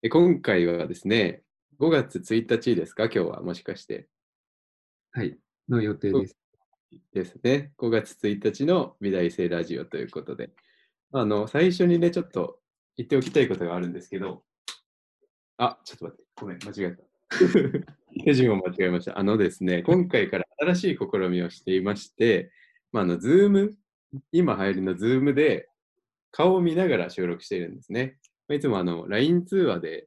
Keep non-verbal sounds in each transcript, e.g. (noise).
え今回はですね、5月1日ですか、今日はもしかして。はい、の予定です。ですね。5月1日の美大生ラジオということで、あの、最初にね、ちょっと言っておきたいことがあるんですけど、あ、ちょっと待って、ごめん、間違えた。(laughs) 手順を間違えました。あのですね、今回から新しい試みをしていまして、まあ、あの、 Zoom、今流行りの Zoom で顔を見ながら収録しているんですね。いつもあの、LINE 通話で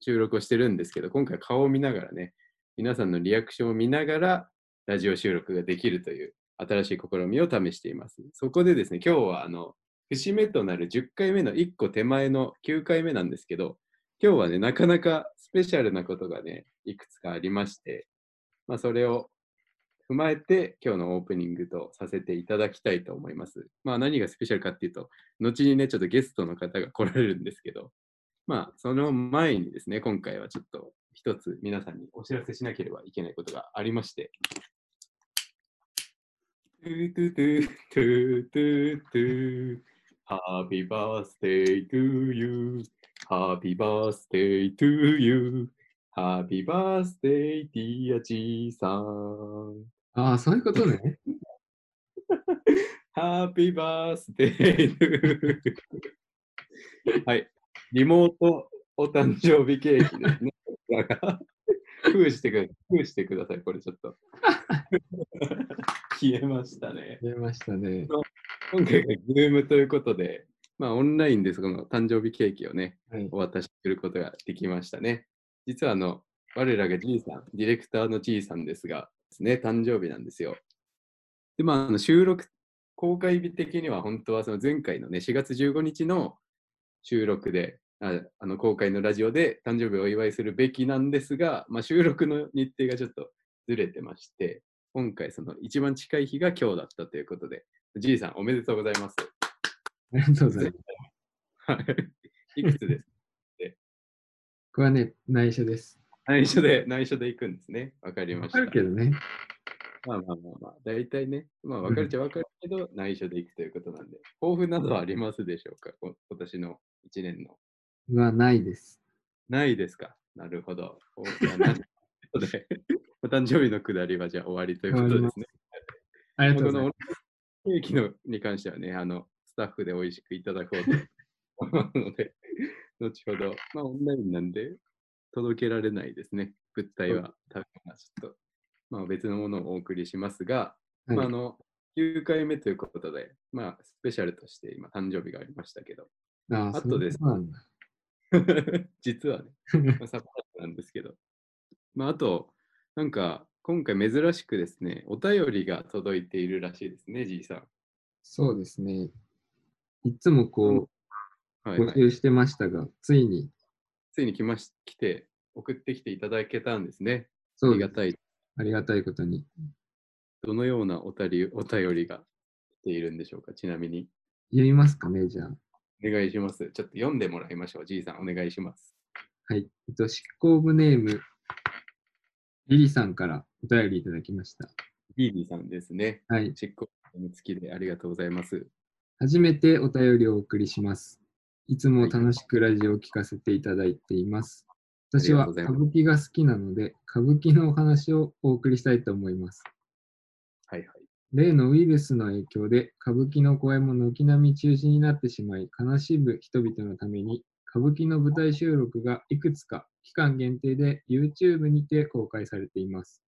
収録をしてるんですけど、今回顔を見ながらね、皆さんのリアクションを見ながらラジオ収録ができるという新しい試みを試しています。そこでですね、今日はあの、節目となる10回目の1個手前の9回目なんですけど、今日はね、なかなかスペシャルなことがね、いくつかありまして、まあ、それを踏まえて今日のオープニングとさせていただきたいと思います。まあ何がスペシャルかっていうと、後にね、ちょっとゲストの方が来られるんですけど、まあその前にですね、今回はちょっと一つ皆さんにお知らせしなければいけないことがありまして、トゥトゥトゥトゥトゥトゥ Happy birthday to you. Happy birthday to you. Happy birthday dear じいさんああ、そういうことね。(laughs) Happy birthday to はい。リモートお誕生日ケーキですね。だから封してください。封してください。これちょっと。(laughs) 消えましたね。出ましたね。今回が Zoom ということで、まあオンラインでその誕生日ケーキをね、はい。お渡しすることができましたね。実はあの、我らが G さん、ディレクターの G さんですが、ですね、誕生日なんですよ。で、まあ、あの収録、公開日的には本当はその前回のね、4月15日の収録で、ああの公開のラジオで誕生日をお祝いするべきなんですが、まあ、収録の日程がちょっとずれてまして、今回その一番近い日が今日だったということで、G さんおめでとうございます。ありがとうございます。はい。いくつですこれはね、内緒です。内緒で、内緒で行くんですね。わかりました。わかるけどね。まあまあまあまあ、大体ね、まあ分かるっちゃ分かるけど、内緒で行くということなんで、抱負などはありますでしょうか？こ今年の1年の。はないです。ないですか？なるほど。(laughs) お誕生日のくだりはじゃあ終わりということですね。ありがとうございます。ケーキのに関してはね、あの、スタッフで美味しくいただこうと思うので、(laughs) 後ほど、まあオンラインなんで届けられないですね。物体は多分まあちょっと、まあ別のものをお送りしますが、まあ、あはい。の9回目ということで、まあ、スペシャルとして今、誕生日がありましたけど、ああ、あとですそうなんだ。(laughs) 実はね、(laughs) まあサプライズなんですけど、まあ、あと、なんか、今回珍しくですね、お便りが届いているらしいですね、じいさん。そうですね。いつもこう、はい、はい。募集してましたが、ついに、ついに来まし来て、送ってきていただけたんですね。ありがたい。ありがたいことに。どのようなおたりお便りが来ているんでしょうか、ちなみに。読みますかね、じゃあ。お願いします。ちょっと読んでもらいましょう。じいさん、お願いします。はい。えっと、執行部ネーム、リリさんからお便りいただきました。ビービーさんですね。はい。執行につきでありがとうございます。初めてお便りをお送りします。いつも楽しくラジオを聞かせていただいています。私は歌舞伎が好きなので、歌舞伎のお話をお送りしたいと思います。はいはい。例のウイルスの影響で歌舞伎の公演も軒並み中止になってしまい、悲しむ人々のために歌舞伎の舞台収録がいくつか期間限定で YouTube にて公開されています。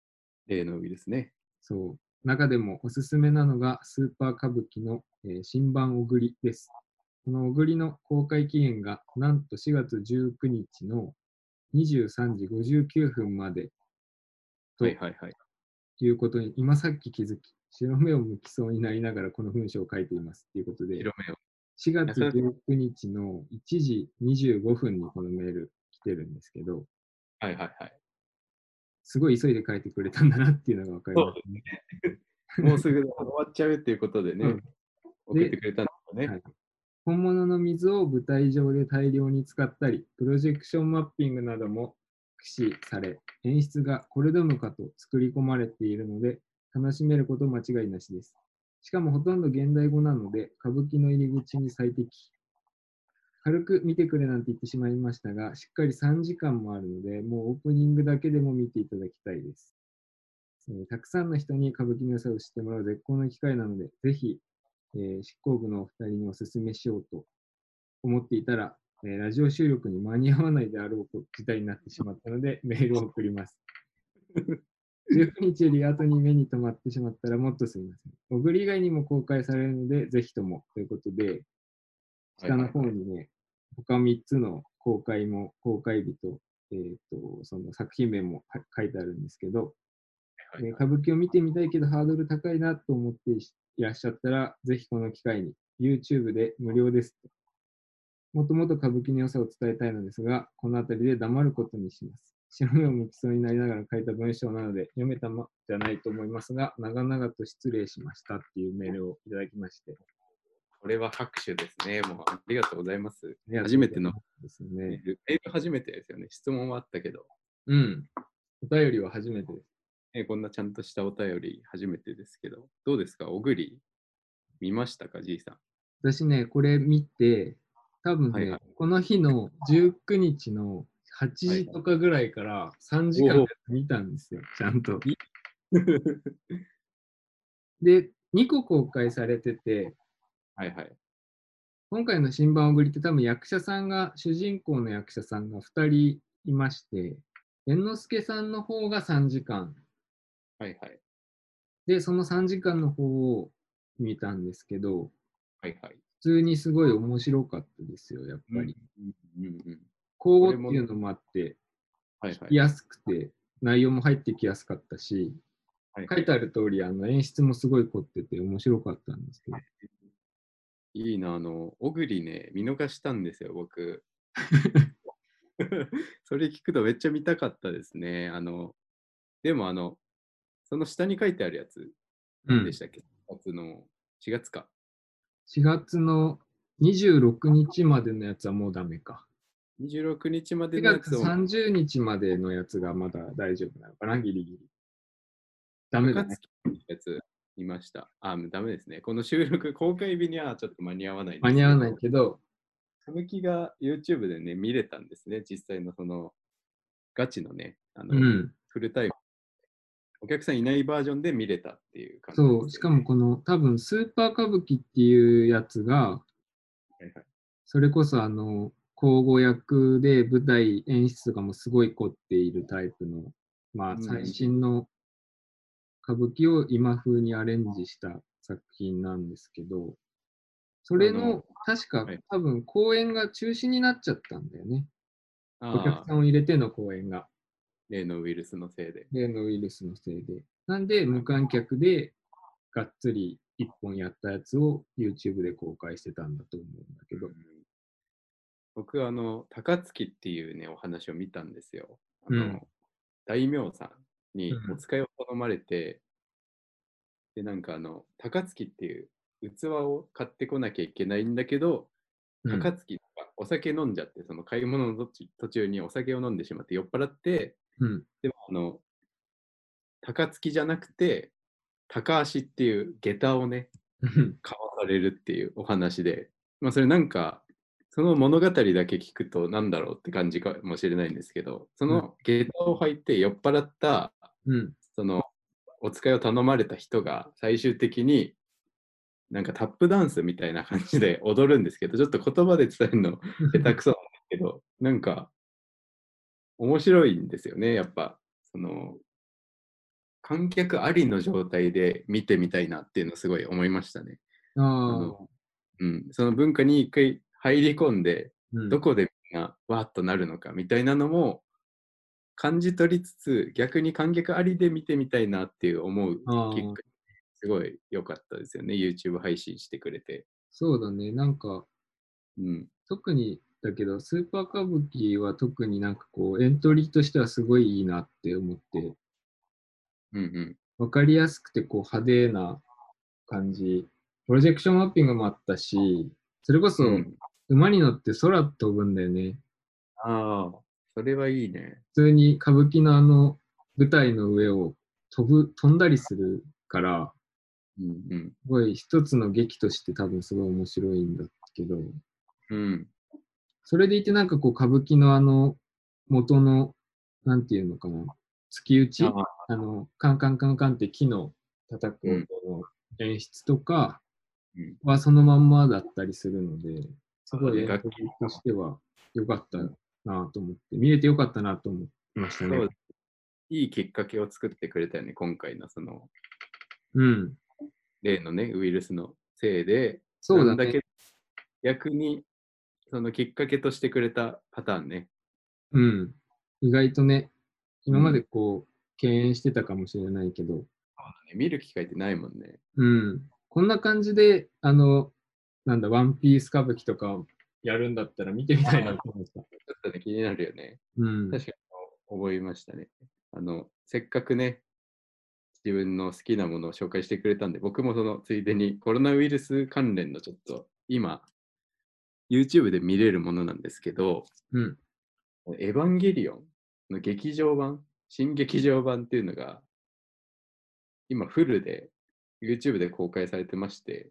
例のウイルスね。そう。中でもおすすめなのがスーパー歌舞伎の、えー新版おぐりです。このおぐりの公開期限がなんと4月19日の23時59分までとはいはいはい。いうことに今さっき気づき、白目を向きそうになりながらこの文章を書いていますということで、色目を。4月いやそれ19日の1時25分にこのメール来てるんですけど、はいはいはい。すごい急いで書いてくれたんだなっていうのが分かりますね。もうすぐ終わっちゃうっていうことでね、(laughs) うん送ってくれたんですよね。はい本物の水を舞台上で大量に使ったり、プロジェクションマッピングなども駆使され、演出がこれでもかと作り込まれているので、楽しめること間違いなしです。しかもほとんど現代語なので、歌舞伎の入り口に最適。軽く見てくれなんて言ってしまいましたが、しっかり3時間もあるので、もうオープニングだけでも見ていただきたいです。えーたくさんの人に歌舞伎の良さを知ってもらう絶好の機会なので、ぜひ、えー執行部のお二人にお勧めしようと思っていたら、えーラジオ収録に間に合わないであろう事態になってしまったので、(laughs) メールを送ります。19日より後に目に留まってしまったらもっとすみません。小栗以外にも公開されるので、ぜひともということで、下の方にね、他3つの公開も、公開日と、えっ、と、その作品名もは書いてあるんですけど、はいえー歌舞伎を見てみたいけどハードル高いなと思っていらっしゃったら、ぜひこの機会に YouTube で無料ですと。もともと歌舞伎の良さを伝えたいのですが、この辺りで黙ることにします。白目を向きそうになりながら書いた文章なので、読めたまじゃないと思いますが、長々と失礼しましたっていうメールをいただきまして。これは拍手ですね。もうありがとうございます。ます初めてのですね。ル。メール初めてですよね。質問はあったけど、うん。お便りは初めてです。ね、こんなちゃんとしたお便り初めてですけど、どうですか？小栗見ましたか？じいさん。私ね、これ見て、多分ね、はいはいこの日の19日の8時とかぐらいから3時間見たんですよ、ちゃんと。(laughs) で、2個公開されてて、はいはい。今回の新版小栗って多分役者さんが、主人公の役者さんが2人いまして、猿之助さんの方が3時間。はいはい。で、その3時間の方を見たんですけど、はいはい。普通にすごい面白かったですよ、やっぱり。うんうんうっていうのもあって、はいはい。聞きやすくて、内容も入ってきやすかったし、はい書いてある通り、あの演出もすごい凝ってて面白かったんですけど。いいな、あの、小栗ね、見逃したんですよ、僕。(laughs) (laughs) それ聞くとめっちゃ見たかったですね。あの、でもあの、その下に書いてあるやつうんでしたっけ、4月の4月か。4月の26日までのやつはもうダメか。26日まで4月のやつを、30日までのやつがまだ大丈夫なのかな、ギリギリ。ダメだね。やつ見ました。あ、ダメですね。この収録、公開日にはちょっと間に合わない間に合わないけど歌舞伎が YouTube でね、見れたんですね。実際のその、ガチのね、あの、うん。フルタイム。お客さんいないバージョンで見れたっていう感じそう、しかもこの多分スーパー歌舞伎っていうやつが、はいはい。それこそあの、交互役で舞台演出とかもすごい凝っているタイプの、まあうん。最新の歌舞伎を今風にアレンジした作品なんですけど、それあのの、確かはい。多分公演が中止になっちゃったんだよね。お客さんを入れての公演が。例のウイルスのせいで。例のウイルスのせいで。なんで、無観客でがっつり一本やったやつを YouTube で公開してたんだと思うんだけど。僕、あの、高槻っていうね、お話を見たんですよ。あの、うん大名さんにうんお使いを頼まれて、で、なんかあの、高槻っていう器を買ってこなきゃいけないんだけど、うん高槻がお酒飲んじゃって、その買い物の途中にお酒を飲んでしまって酔っ払って、うん。でもあの、高槻じゃなくて、高足っていう下駄をね、うん買わされるっていうお話で、まあそれなんか、その物語だけ聞くとなんだろうって感じかもしれないんですけど、その下駄を履いて酔っ払った、うん。そのお使いを頼まれた人が最終的になんかタップダンスみたいな感じで踊るんですけど、ちょっと言葉で伝えるの下手くそなんですけど、なんか面白いんですよね、やっぱ。その観客ありの状態で見てみたいなっていうのをすごい思いましたね。あうん、その文化に一回入り込んで、うんどこでみんなわーっとなるのかみたいなのも感じ取りつつ、逆に観客ありで見てみたいなっていう思う結果、すごい良かったですよね、YouTube 配信してくれて。そうだね。なんか、うん、特にだけど、スーパー歌舞伎は特になんかこう、エントリーとしてはすごいいいなって思って、うん、うん。わかりやすくてこう派手な感じ。プロジェクションマッピングもあったし、それこそうん馬に乗って空飛ぶんだよね。ああ、それはいいね。普通に歌舞伎のあの舞台の上を飛ぶ、飛んだりするから、うん、うん。すごい一つの劇として多分すごい面白いんだけど、うん、それでいてなんかこう歌舞伎のあの元の、なんていうのかな、突き打ち？ああ。の、カンカンカンカンって木の叩く音の演出とかうん。はそのまんまだったりするので、すごい演楽奏としては良かったなと思って、見れて良かったなと思いましたね。そう。いいきっかけを作ってくれたよね、今回のそのうん。例のね、ウイルスのせいで、そうだね。なんけど逆にそのきっかけとしてくれたパターンね。うん。意外とね、今までこう、敬遠してたかもしれないけど、見る機会ってないもんね。うん。こんな感じで、あの、なんだ、ワンピース歌舞伎とかやるんだったら見てみたいなと思った。ちょっとね、気になるよね。うん。確かに覚えましたね。あの、せっかくね、自分の好きなものを紹介してくれたんで、僕もそのついでにコロナウイルス関連のちょっと今、YouTube で見れるものなんですけど、うん。エヴァンゲリオンの劇場版、新劇場版っていうのが、今フルで YouTube で公開されてまして、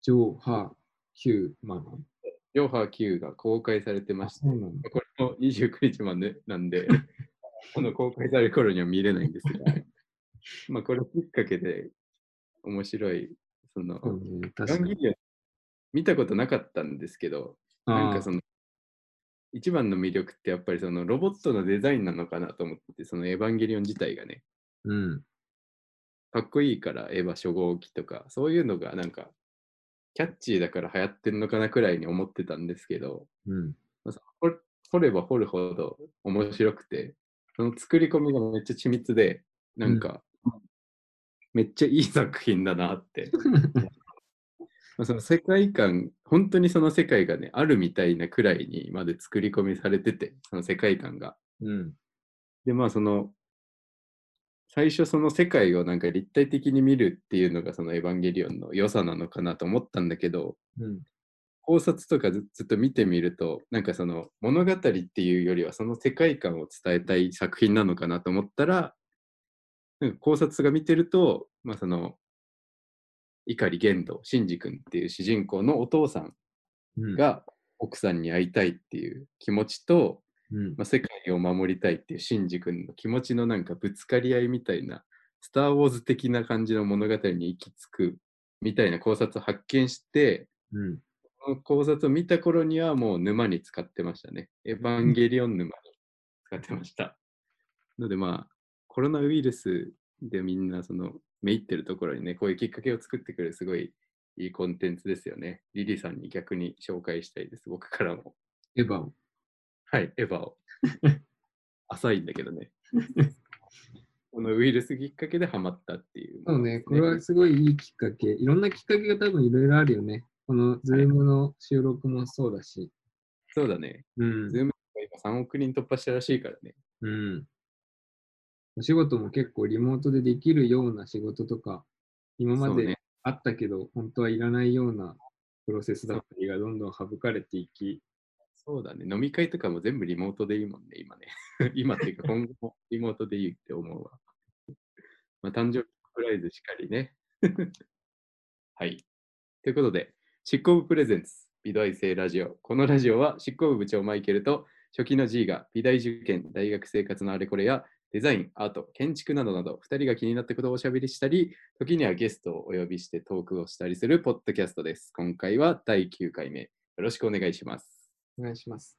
ジョー・ハー・ヒューマン。ジョーハー Q が公開されてまして。これも29日までなんで、(laughs) この公開される頃には見れないんですが、(laughs) まあこれきっかけで面白い、その、そうね、エ確かに。ヴァンゲリオン見たことなかったんですけど、なんかその、一番の魅力ってやっぱりそのロボットのデザインなのかなと思って、そのエヴァンゲリオン自体がね、うん。かっこいいからエヴァ初号機とか、そういうのがなんか、キャッチーだから流行ってるのかなくらいに思ってたんですけど、うん。掘掘れば掘るほど面白くて、その作り込みがめっちゃ緻密で、なんか、めっちゃいい作品だなって。(laughs) まあその世界観、本当にその世界がね、あるみたいなくらいにまで作り込みされてて、その世界観が。うん。で、まあその、最初その世界をなんか立体的に見るっていうのがそのエヴァンゲリオンの良さなのかなと思ったんだけど、うん。考察とかずずっと見てみると、なんかその物語っていうよりはその世界観を伝えたい作品なのかなと思ったら、なんか考察が見てると、まあその、碇玄道、シンジ君っていう主人公のお父さんうん。が奥さんに会いたいっていう気持ちと、うん。まあ、世界を守りたいっていうシンジ君の気持ちのなんかぶつかり合いみたいな、スター・ウォーズ的な感じの物語に行き着くみたいな考察を発見して、うん。この考察を見た頃にはもう沼に使ってましたね。エヴァンゲリオン沼に使ってました。のでまあ、コロナウイルスでみんなそのめいってるところにね、こういうきっかけを作ってくれるすごいいいコンテンツですよね。リリーさんに逆に紹介したいです、僕からも。エヴァを。はい、エヴァを。(laughs) 浅いんだけどね。このウイルスきっかけでハマったっていう、そうね、これはすごいいいきっかけ。いろんなきっかけが多分いろいろあるよね。この Zoomの収録もそうだし。そうだね。うん。Zoomが今3億人突破したらしいからね。うん。お仕事も結構リモートでできるような仕事とか、今まであったけど、本当はいらないようなプロセスだったりがどんどん省かれていき、そうだね。飲み会とかも全部リモートでいいもんね、今ね。(laughs) 今っていうか (laughs) 今後もリモートでいいって思うわ。まあ、誕生日サプライズしかりね。(laughs) はい。ということで、執行部プレゼンツ美大生ラジオ。このラジオは執行部部長マイケルと初期の G が美大受験、大学生活のあれこれやデザイン、アート、建築などなど2人が気になったことをおしゃべりしたり、時にはゲストをお呼びしてトークをしたりするポッドキャストです。今回は第9回目。よろしくお願いします。お願いします。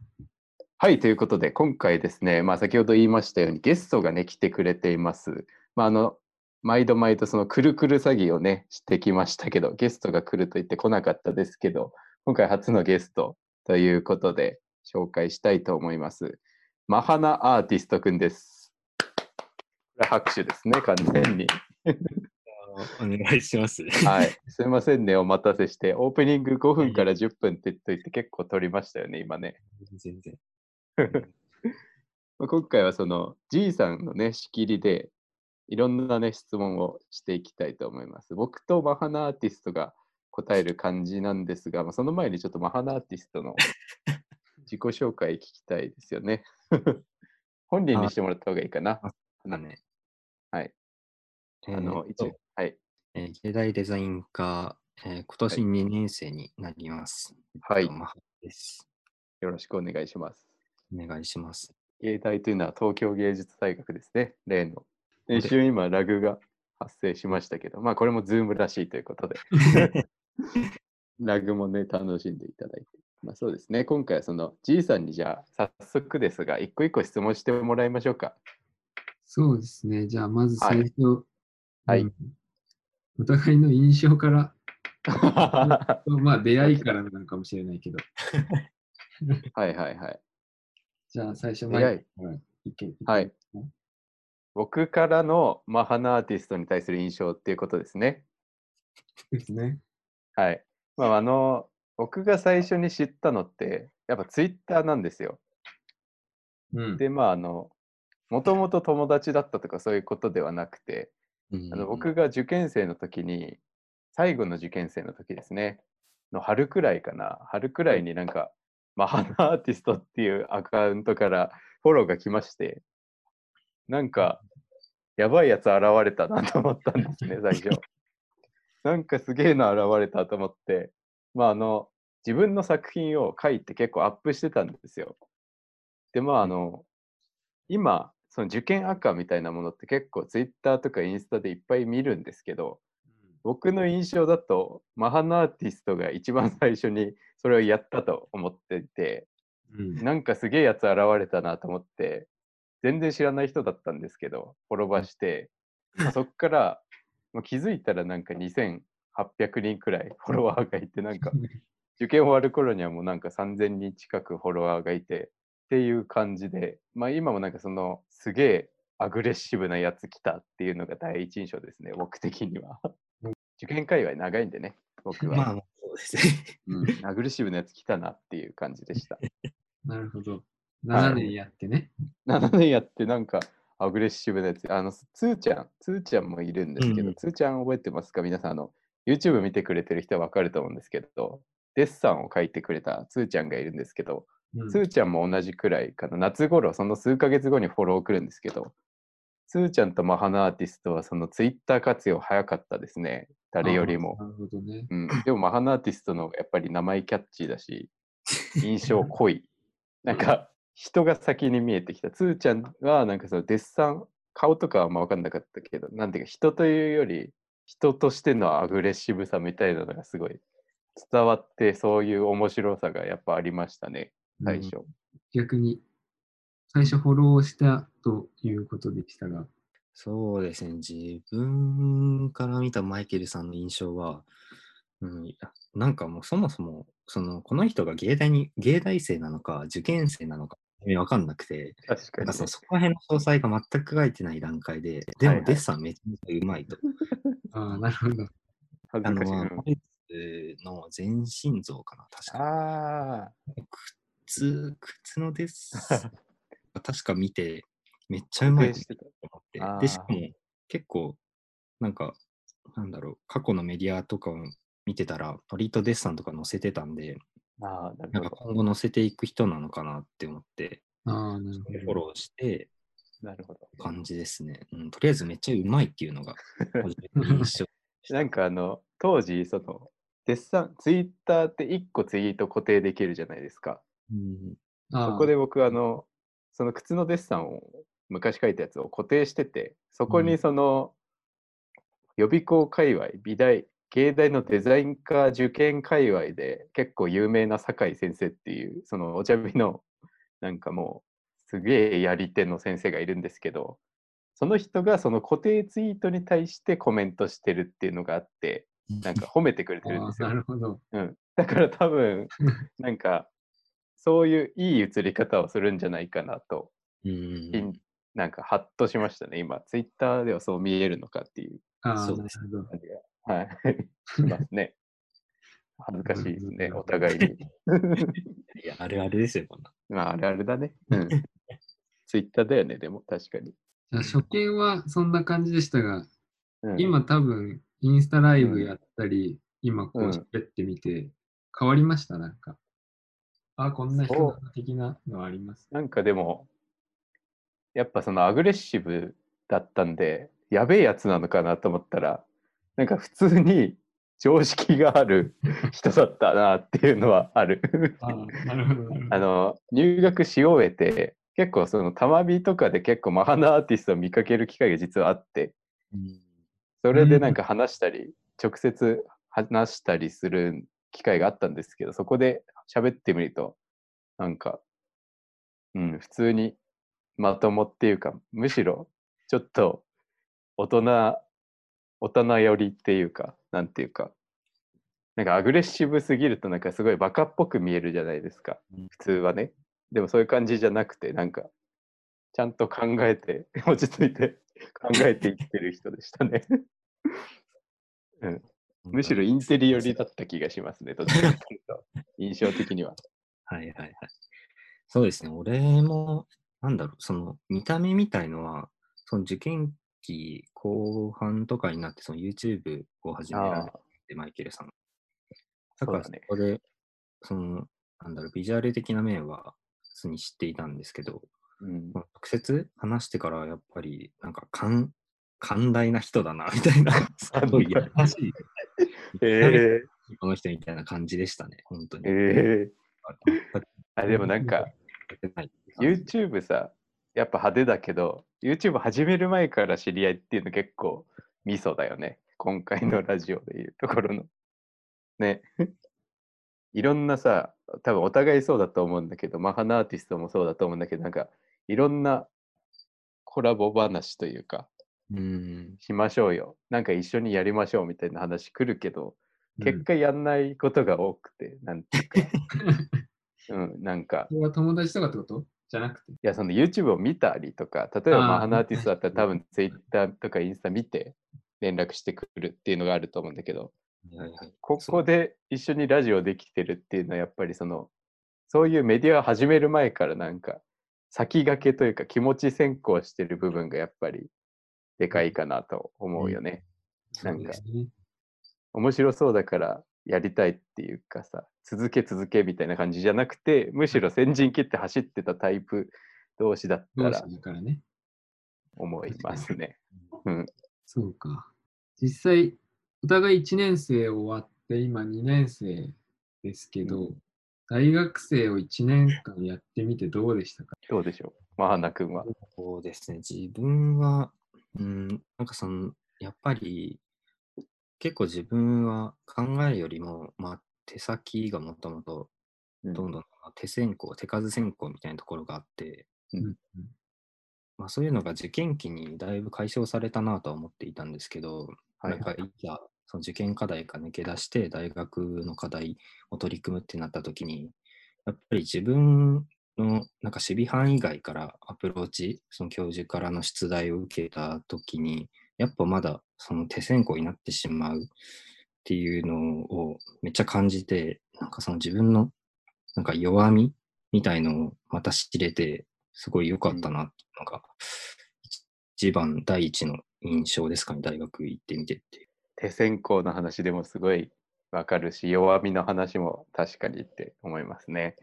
はい、ということで、今回ですね、まあ、先ほど言いましたように、ゲストがね、来てくれています。まあ、あの、毎度毎度、そのくるくる詐欺をね、してきましたけど、ゲストが来ると言ってこなかったですけど、今回初のゲストということで、紹介したいと思います。マハナアーティストくんです。拍手ですね、完全に。お願いします。はい、(laughs) すいませんね、お待たせして、オープニング5分から10分って言っといて結構取りましたよね、今ね。全然。(laughs) まあ今回はその G さんのね、仕切りでいろんなね、質問をしていきたいと思います。僕とマハナアーティストが答える感じなんですが、まあ、その前にちょっとマハナアーティストの (laughs) 自己紹介聞きたいですよね。本人にしてもらった方がいいかな。だね。はい。えあの、ーっと一応、はい。えー芸大デザイン科、えー今年2年生になります。はいえっと。マハです。よろしくお願いします。お願いします。芸大というのは東京芸術大学ですね、例の。で一瞬今、ラグが発生しましたけど、まあこれもズームらしいということで、(laughs) ラグもね、楽しんでいただいて。まあそうですね、今回はその G さんにじゃあ早速ですが、一個一個質問してもらいましょうか。そうですね。じゃあ、まず最初、はいうんお互いの印象から、(laughs) まあ、出会いからなのかもしれないけど、(laughs) はいはいはい。じゃあ、最初、出会いマイクからいけはい。僕からのマハナアーティストに対する印象っていうことですね。ですね。はい。まあ、あの、僕が最初に知ったのって、やっぱツイッターなんですよ。うん。で、まあ、あの、もともと友達だったとかそういうことではなくて、うんあの僕が受験生の時に、最後の受験生の時ですね、の春くらいかな、春くらいになんか、マハナアーティストっていうアカウントからフォローが来まして、なんか、やばいやつ現れたなと思ったんですね、(laughs) 最初。なんかすげえの現れたと思って、まああの、自分の作品を書いて結構アップしてたんですよ。で、まああの、今、その受験赤みたいなものって結構ツイッターとかインスタでいっぱい見るんですけど、僕の印象だと、マハナアーティストが一番最初にそれをやったと思っていて、うん。なんかすげえやつ現れたなと思って、全然知らない人だったんですけど、フォロバーして、まあそっから、もう気づいたらなんか2800人くらいフォロワーがいて、なんか受験終わる頃にはもうなんか3000人近くフォロワーがいてっていう感じで、まあ今もなんかそのすげえアグレッシブなやつ来たっていうのが第一印象ですね、僕的には。受験界隈長いんでね、僕は。まあ、そうですね。うん、アグレッシブなやつ来たなっていう感じでした。(laughs) なるほど。はい7年やってね。7年やってなんかアグレッシブなやつ、あの、つーちゃん、つーちゃんもいるんですけど、うんつーちゃん覚えてますか？皆さん、あの、YouTube 見てくれてる人はわかると思うんですけど、デッサンを書いてくれたつーちゃんがいるんですけど、うんつーちゃんも同じくらいかな、夏頃、その数ヶ月後にフォロー来るんですけど、つーちゃんとマハナアーティストはその Twitter 活用早かったですね、誰よりもあ。なるほどね。うん、でもマハナアーティストのやっぱり名前キャッチーだし、印象濃い。(laughs) なんか人が先に見えてきた。つーちゃんはなんかそのデッサン、顔とかはあんま分かんなかったけど、なんていうか人というより人としてのアグレッシブさみたいなのがすごい伝わって、そういう面白さがやっぱありましたね、最初。逆に、最初フォローしたということでしたが、そうですね。自分から見たマイケルさんの印象は、うん、なんかもうそもそも、その、この人が芸大に、芸大生なのか、受験生なのか、わかんなくて、確かにその。そこら辺の詳細が全く書いてない段階で、ではいはいもデッサンめちゃめちゃうまいと。(laughs) ああ、なるほど。あの、の全身像かな、確か。ああ、靴、靴のデッサン、(laughs) 確か見て、めっちゃうまいと思ってで、しかも結構、なんか、なんだろう、過去のメディアとかを見てたら、割とデッサンとか載せてたんで、ああ、ななんか。今後載せていく人なのかなって思って、ああ、なるほど。フォローしてなるほど。感じですね。うん、とりあえずめっちゃうまいっていうのが、(laughs) なんかあの、当時、その、デッサン、ツイッターって1個ツイート固定できるじゃないですか。うんそこで僕、あの、その靴のデッサンを昔書いたやつを固定してて、そこにうんその、予備校界隈、美大、芸大のデザイン科受験界隈で結構有名な酒井先生っていう、そのお茶日の、なんかもう、すげえやり手の先生がいるんですけど、その人がその固定ツイートに対してコメントしてるっていうのがあって、なんか褒めてくれてるんあですよあな。るほど。うん、だから多分なんかそういういい映り方をするんじゃないかなと、うんなんかハッとしましたね。今ツイッターではそう見えるのかっていう。ああ、そうです。はいしますね。(laughs) 恥ずかしいですねお互いに。(laughs) いや、あるあるですよ、こんな。まああれあれだね、(laughs) うん、ツイッターだよねでも確かに、じゃあ初見はそんな感じでしたが、うん、今多分インスタライブやったり、今こううん。喋ってみて、変わりました？なんか。あ、こんな人的なのあります。なんかでもやっぱそのアグレッシブだったんでやべえやつなのかなと思ったらなんか普通に常識がある人だったなっていうのはある。あなるほど。あの、入学し終えて、結構その、たまびとかで結構マハナアーティストを見かける機会が実はあって、うんそれでなんか話したり、直接話したりする機会があったんですけど、そこで喋ってみると、なんか、うん、普通にまともっていうか、むしろちょっと大人、大人寄りっていうか、なんていうか、なんかアグレッシブすぎるとなんかすごいバカっぽく見えるじゃないですかうん。普通はね。でもそういう感じじゃなくて、なんか、ちゃんと考えて、落ち着いて考えていってる人でしたね。(laughs) うん、むしろインテリ寄りだった気がしますね、どっちかというと。(laughs) 印象的には。はいはいはい。そうですね。俺も、なんだろう、その見た目みたいのは、その受験期後半とかになって、その YouTube を始められて、マイケルさん。だからそこで、その、なんだろう、ビジュアル的な面は普通に知っていたんですけど、うん、直接話してからやっぱり、なんか、寛寛大な人だな、みたいな、(laughs) すごい優しい、(laughs) えこの人みたいな感じでしたね、本当に。ー、えー、あでもなんか、はい、YouTube さ、やっぱ派手だけど、YouTube 始める前から知り合いっていうの結構ミソだよね。今回のラジオでいうところの。ね。(laughs) いろんなさ、多分お互いそうだと思うんだけど、マハナアーティストもそうだと思うんだけど、なんかいろんなコラボ話というか、うん。しましょうよ。なんか一緒にやりましょうみたいな話来るけど、結果やんないことが多くて、なんていうか、(laughs) うん、なんか、友達とかってこと？じゃなくて？いや、その YouTube を見たりとか、例えばあーマハナアーティストだったら多分 Twitter とかインスタ見て連絡してくるっていうのがあると思うんだけど、はいはいここで一緒にラジオできてるっていうのはやっぱりその、そういうメディアを始める前からなんか先駆けというか気持ち先行してる部分がやっぱりでかいかなと思うよね。なんかそうですね。面白そうだからやりたいっていうかさ、続け続けみたいな感じじゃなくて、むしろ先陣切って走ってたタイプ同士だった同ら。思いますね。うん。そうか。実際、お互い1年生終わって、今2年生ですけど、う大学生を1年間やってみてどうでしたか？どうでしょう？マハナ君は。そうですね、自分は、うん、なんかその、やっぱり、結構自分は考えるよりも、まあ、手先がもともと、うん。どんどん手先行、手数先行みたいなところがあって、うんまあ、そういうのが受験期にだいぶ解消されたなとは思っていたんですけど、はい。なんかいざその受験課題が抜け出して大学の課題を取り組むってなった時にやっぱり自分のなんか守備範囲外からアプローチその教授からの出題を受けた時にやっぱまだその手先行になってしまうっていうのをめっちゃ感じてなんかその自分のなんか弱みみたいのをまた知れてすごい良かったなっていうのが一番第一の印象ですかね大学行ってみてっていう。手先行の話でもすごいわかるし、弱みの話も確かにって思いますね。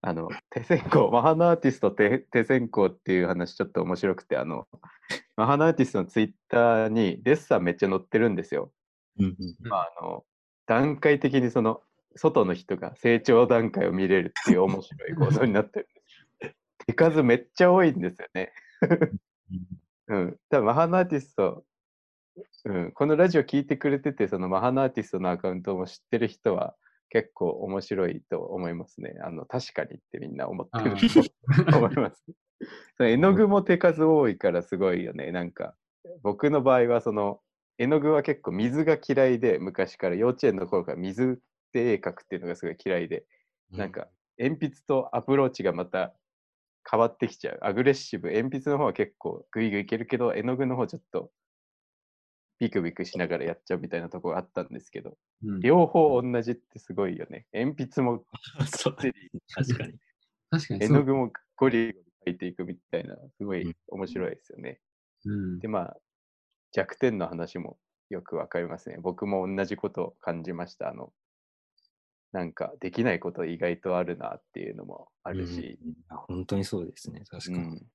あの、手先行、(laughs) マハナアーティスト手手先行っていう話ちょっと面白くて、あの、マハナアーティストのツイッターにデッサンめっちゃ載ってるんですよ。うんうんまあ、あの、段階的にその、外の人が成長段階を見れるっていう面白い構造になってるんです。手数めっちゃ多いんですよね。うん。多分マハナアーティスト、うん、このラジオ聞いてくれてて、そのマハナアーティストのアカウントも知ってる人は結構面白いと思いますね。あの、確かにってみんな思ってると (laughs) 思います。その (laughs) 絵の具も手数多いからすごいよね。なんか、僕の場合はその、絵の具は結構水が嫌いで、昔から幼稚園の頃から水で絵描くっていうのがすごい嫌いで、なんか、鉛筆とアプローチがまた変わってきちゃう。アグレッシブ。鉛筆の方は結構グイグイいけるけど、絵の具の方ちょっとビクビクしながらやっちゃうみたいなところがあったんですけど、うん両方同じってすごいよね。鉛筆も (laughs) 確かに。(laughs) 確かに。絵の具もゴリゴリ描いていくみたいな、すごいうん面白いですよね。うんで、まあ、弱点の話もよくわかりますね。僕も同じことを感じました。あの、なんかできないこと意外とあるなっていうのもあるし、うんあ本当にそうですね、確かに。うん、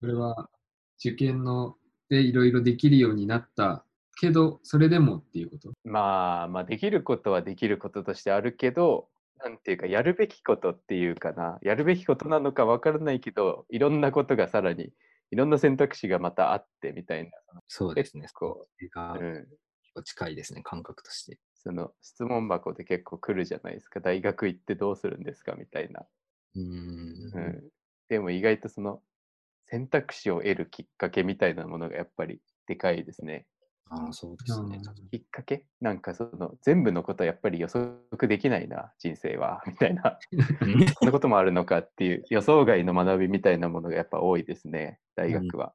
これは受験のでいろいろできるようになったけど、それでもっていうこと？まあ、まあ、できることはできることとしてあるけど、なんていうか、やるべきことっていうかな、やるべきことなのかわからないけど、いろんなことがさらに、いろんな選択肢がまたあってみたいな、そうですね。結構、それがうん、結構近いですね、感覚として。その質問箱で結構来るじゃないですか、大学行ってどうするんですかみたいな。うん、でも意外とその選択肢を得るきっかけみたいなものがやっぱりでかいですね。ああ、そうですね。きっかけ？なんかその全部のことはやっぱり予測できないな、人生は、(laughs) みたいな。そんなこともあるのかっていう予想外の学びみたいなものがやっぱ多いですね、大学は。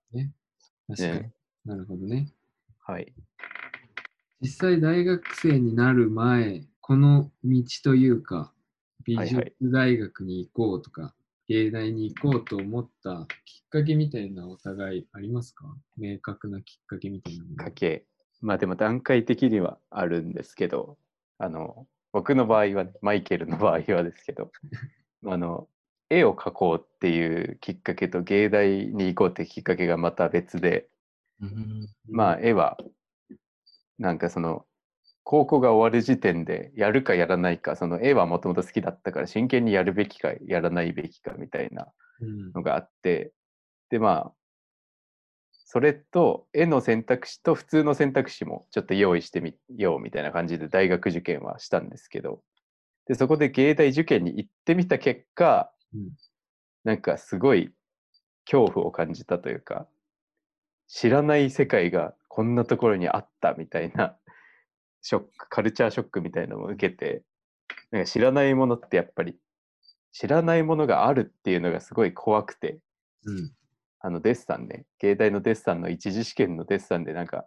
確かに。ねなるほどね。はい。実際大学生になる前、この道というか、美術はいはい大学に行こうとか、芸大に行こうと思ったきっかけみたいなお互いありますか？明確なきっかけみたいなもの家計。まあでも段階的にはあるんですけど、あの、僕の場合はね、マイケルの場合はですけど、(laughs) あの、絵を描こうっていうきっかけと芸大に行こうってきっかけがまた別で、うん。まあ絵は、なんかその、高校が終わる時点でやるかやらないか、その絵はもともと好きだったから真剣にやるべきかやらないべきかみたいなうん。のがあって、でまあ、それと絵の選択肢と普通の選択肢もちょっと用意してみようみたいな感じで大学受験はしたんですけど、でそこで芸大受験に行ってみた結果、うん。なんかすごい恐怖を感じたというか、知らない世界がこんなところにあったみたいなショック、カルチャーショックみたいなのを受けて、なんか知らないものってやっぱり知らないものがあるっていうのがすごい怖くて、うん。あのデッサンね、芸大のデッサンの一次試験のデッサンでなんか、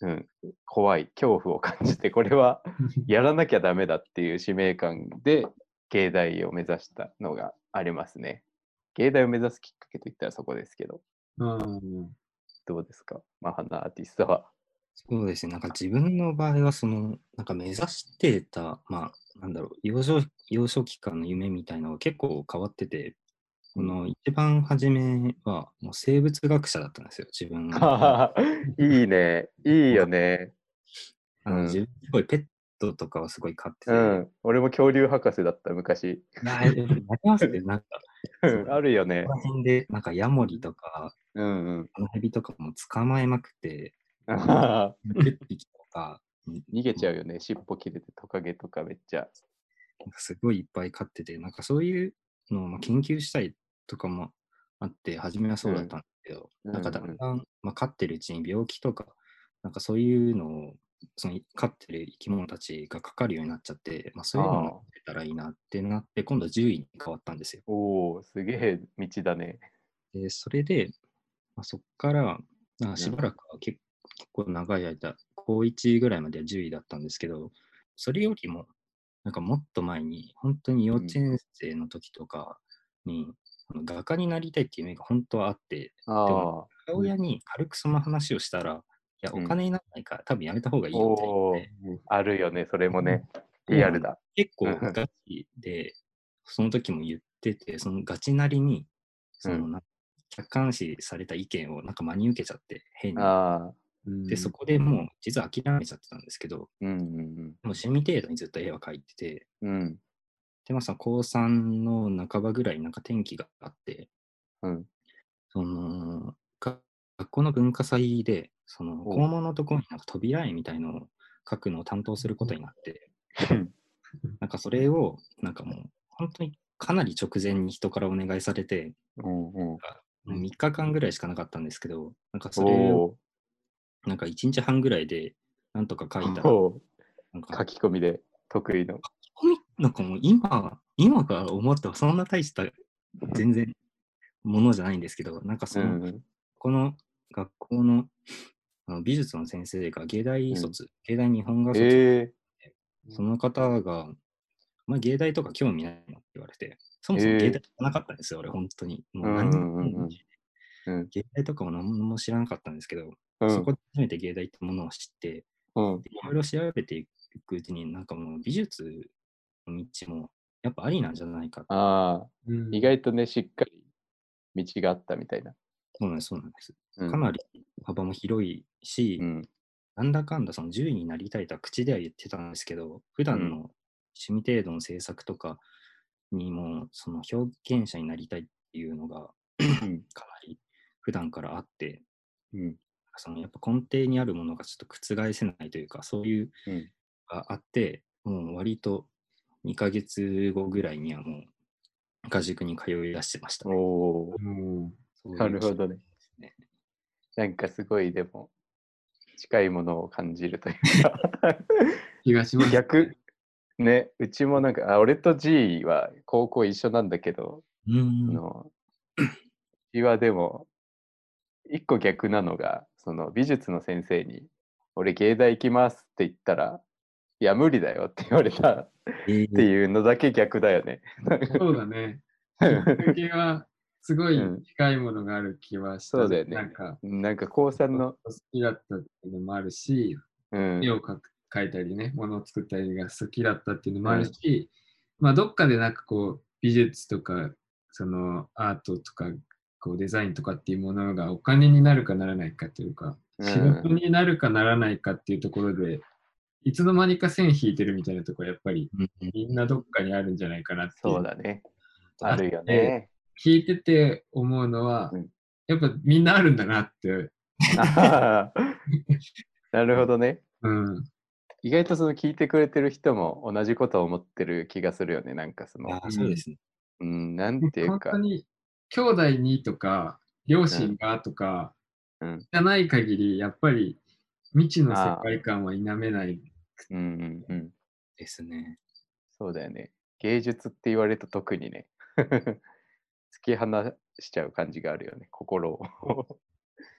うん、怖い、恐怖を感じて、これは (laughs) やらなきゃダメだっていう使命感で芸大を目指したのがありますね。芸大を目指すきっかけといったらそこですけど、あーどうですか？マハナアーティストは。そうですね。なんか自分の場合は、その、なんか目指してた、まあ、なんだろう、幼少幼少期間の夢みたいなのが結構変わってて、この一番初めは、もう生物学者だったんですよ、自分が。(laughs) いいね、いいよね。うんあの自分すごいペットとかはすごい飼ってて、うん、俺も恐竜博士だった昔。いや、やりますね。なんか、うんあるよねこ。の辺で、なんかヤモリとか、うんうん。あのヘビとかも捕まえまくって、あー10匹とか、(laughs) 逃げちゃうよね。尻尾切れてトカゲとかめっちゃ。すごいいっぱい飼ってて、なんかそういうのをまあ研究したいとかもあって、初めはそうだったんですけど、うんなんかだんだん、まあ、飼ってるうちに病気とか、なんかそういうのを、その飼ってる生き物たちがかかるようになっちゃって、まあ、そういうのをやってたらいいなってなって、今度獣医に変わったんですよ。おお、すげえ道だね。で、それで、まあ、そっから、しばらくは結結構長い間、高1ぐらいまでは獣医だったんですけど、それよりも、なんかもっと前に、本当に幼稚園生の時とかに、あの画家になりたいっていう夢が本当はあって、ああも、母親に軽くその話をしたら、いや、うん。お金にならないから、多分やめた方がいいよって言おおって、、あるよね、それもね。うん。リアルだ。結構うん。ガチで、その時も言ってて、そのガチなりに、そのうん。な客観視された意見をなんか真に受けちゃって、変に。で、そこでもう実は諦めちゃってたんですけど、うんうんもう趣味程度にずっと絵は描いてて、うん。うん。で、まあ高3の半ばぐらいになんか転機があって、うん。その、が学校の文化祭で、その、お校門のところになんか扉絵みたいのを描くのを担当することになって、なんかそれを、なんかもう、本当にかなり直前に人からお願いされて、うんうん。もう3日間ぐらいしかなかったんですけど、なんかそおれを、おなんか1日半ぐらいで、なんとか書いたら、おなんか書き込みで得意の。コミなんかもう今、今から思ってはそんな大した全然ものじゃないんですけど、なんかその、うんこの学校のあの美術の先生が芸大卒、芸大日本画卒、えその方が、お前芸大とか興味ないのって言われて、そもそもえー芸大じゃなかったんですよ、俺、本当に。もううん何うんうんうんうん芸大とかも何も知らなかったんですけど、うんそこで初めて芸大ってものを知って、うん。いろいろ調べていくうちに、なんかもう美術の道もやっぱありなんじゃないかああ、うん意外とね、しっかり道があったみたいな。そうなんです、そうなんです。うんかなり幅も広いし、うん。なんだかんだその10位になりたいとは口では言ってたんですけど、普段の趣味程度の制作とかにも、その表現者になりたいっていうのがうん。(clears throat) かなり普段からあって、うん。そのやっぱ根底にあるものがちょっと覆せないというか、そういううんがあって、もう割と2ヶ月後ぐらいにはもう画塾に通い出してました、ね。おお。なるほどねね。なんかすごいでも近いものを感じるというかう気がします。逆ねうちもなんかあ俺と G は高校一緒なんだけど、うんあのうちはでも一個逆なのがその美術の先生に「俺芸大行きます」って言ったら「いや無理だよ」って言われたっえーていうのだけ逆だよね。そうだね。きっかけはすごい近いものがある気はした。そうだよねなんか、なんか高3の、好きだったっていうのもあるし、うん絵を描く描いたりね、ものを作ったりが好きだったっていうのもあるし、まあどっかでなんかこう美術とかそのアートとかこうデザインとかっていうものがお金になるかならないかというか、うん仕事になるかならないかっていうところで、いつの間にか線引いてるみたいなところやっぱりみんなどっかにあるんじゃないかなってそうだね。あるよね。聞いてて思うのは、うんやっぱみんなあるんだなって、(laughs) なるほどね。うん、意外とその聞いてくれてる人も同じことを思ってる気がするよね。なんかそのそうですね。うん、なんていうか本当、に兄弟にとか両親がとか、うん、じゃない限りやっぱり未知の世界観は否めない。うん、うん、うん。ですね。そうだよね。芸術って言われると特にね、(laughs) 突き放しちゃう感じがあるよね、心を。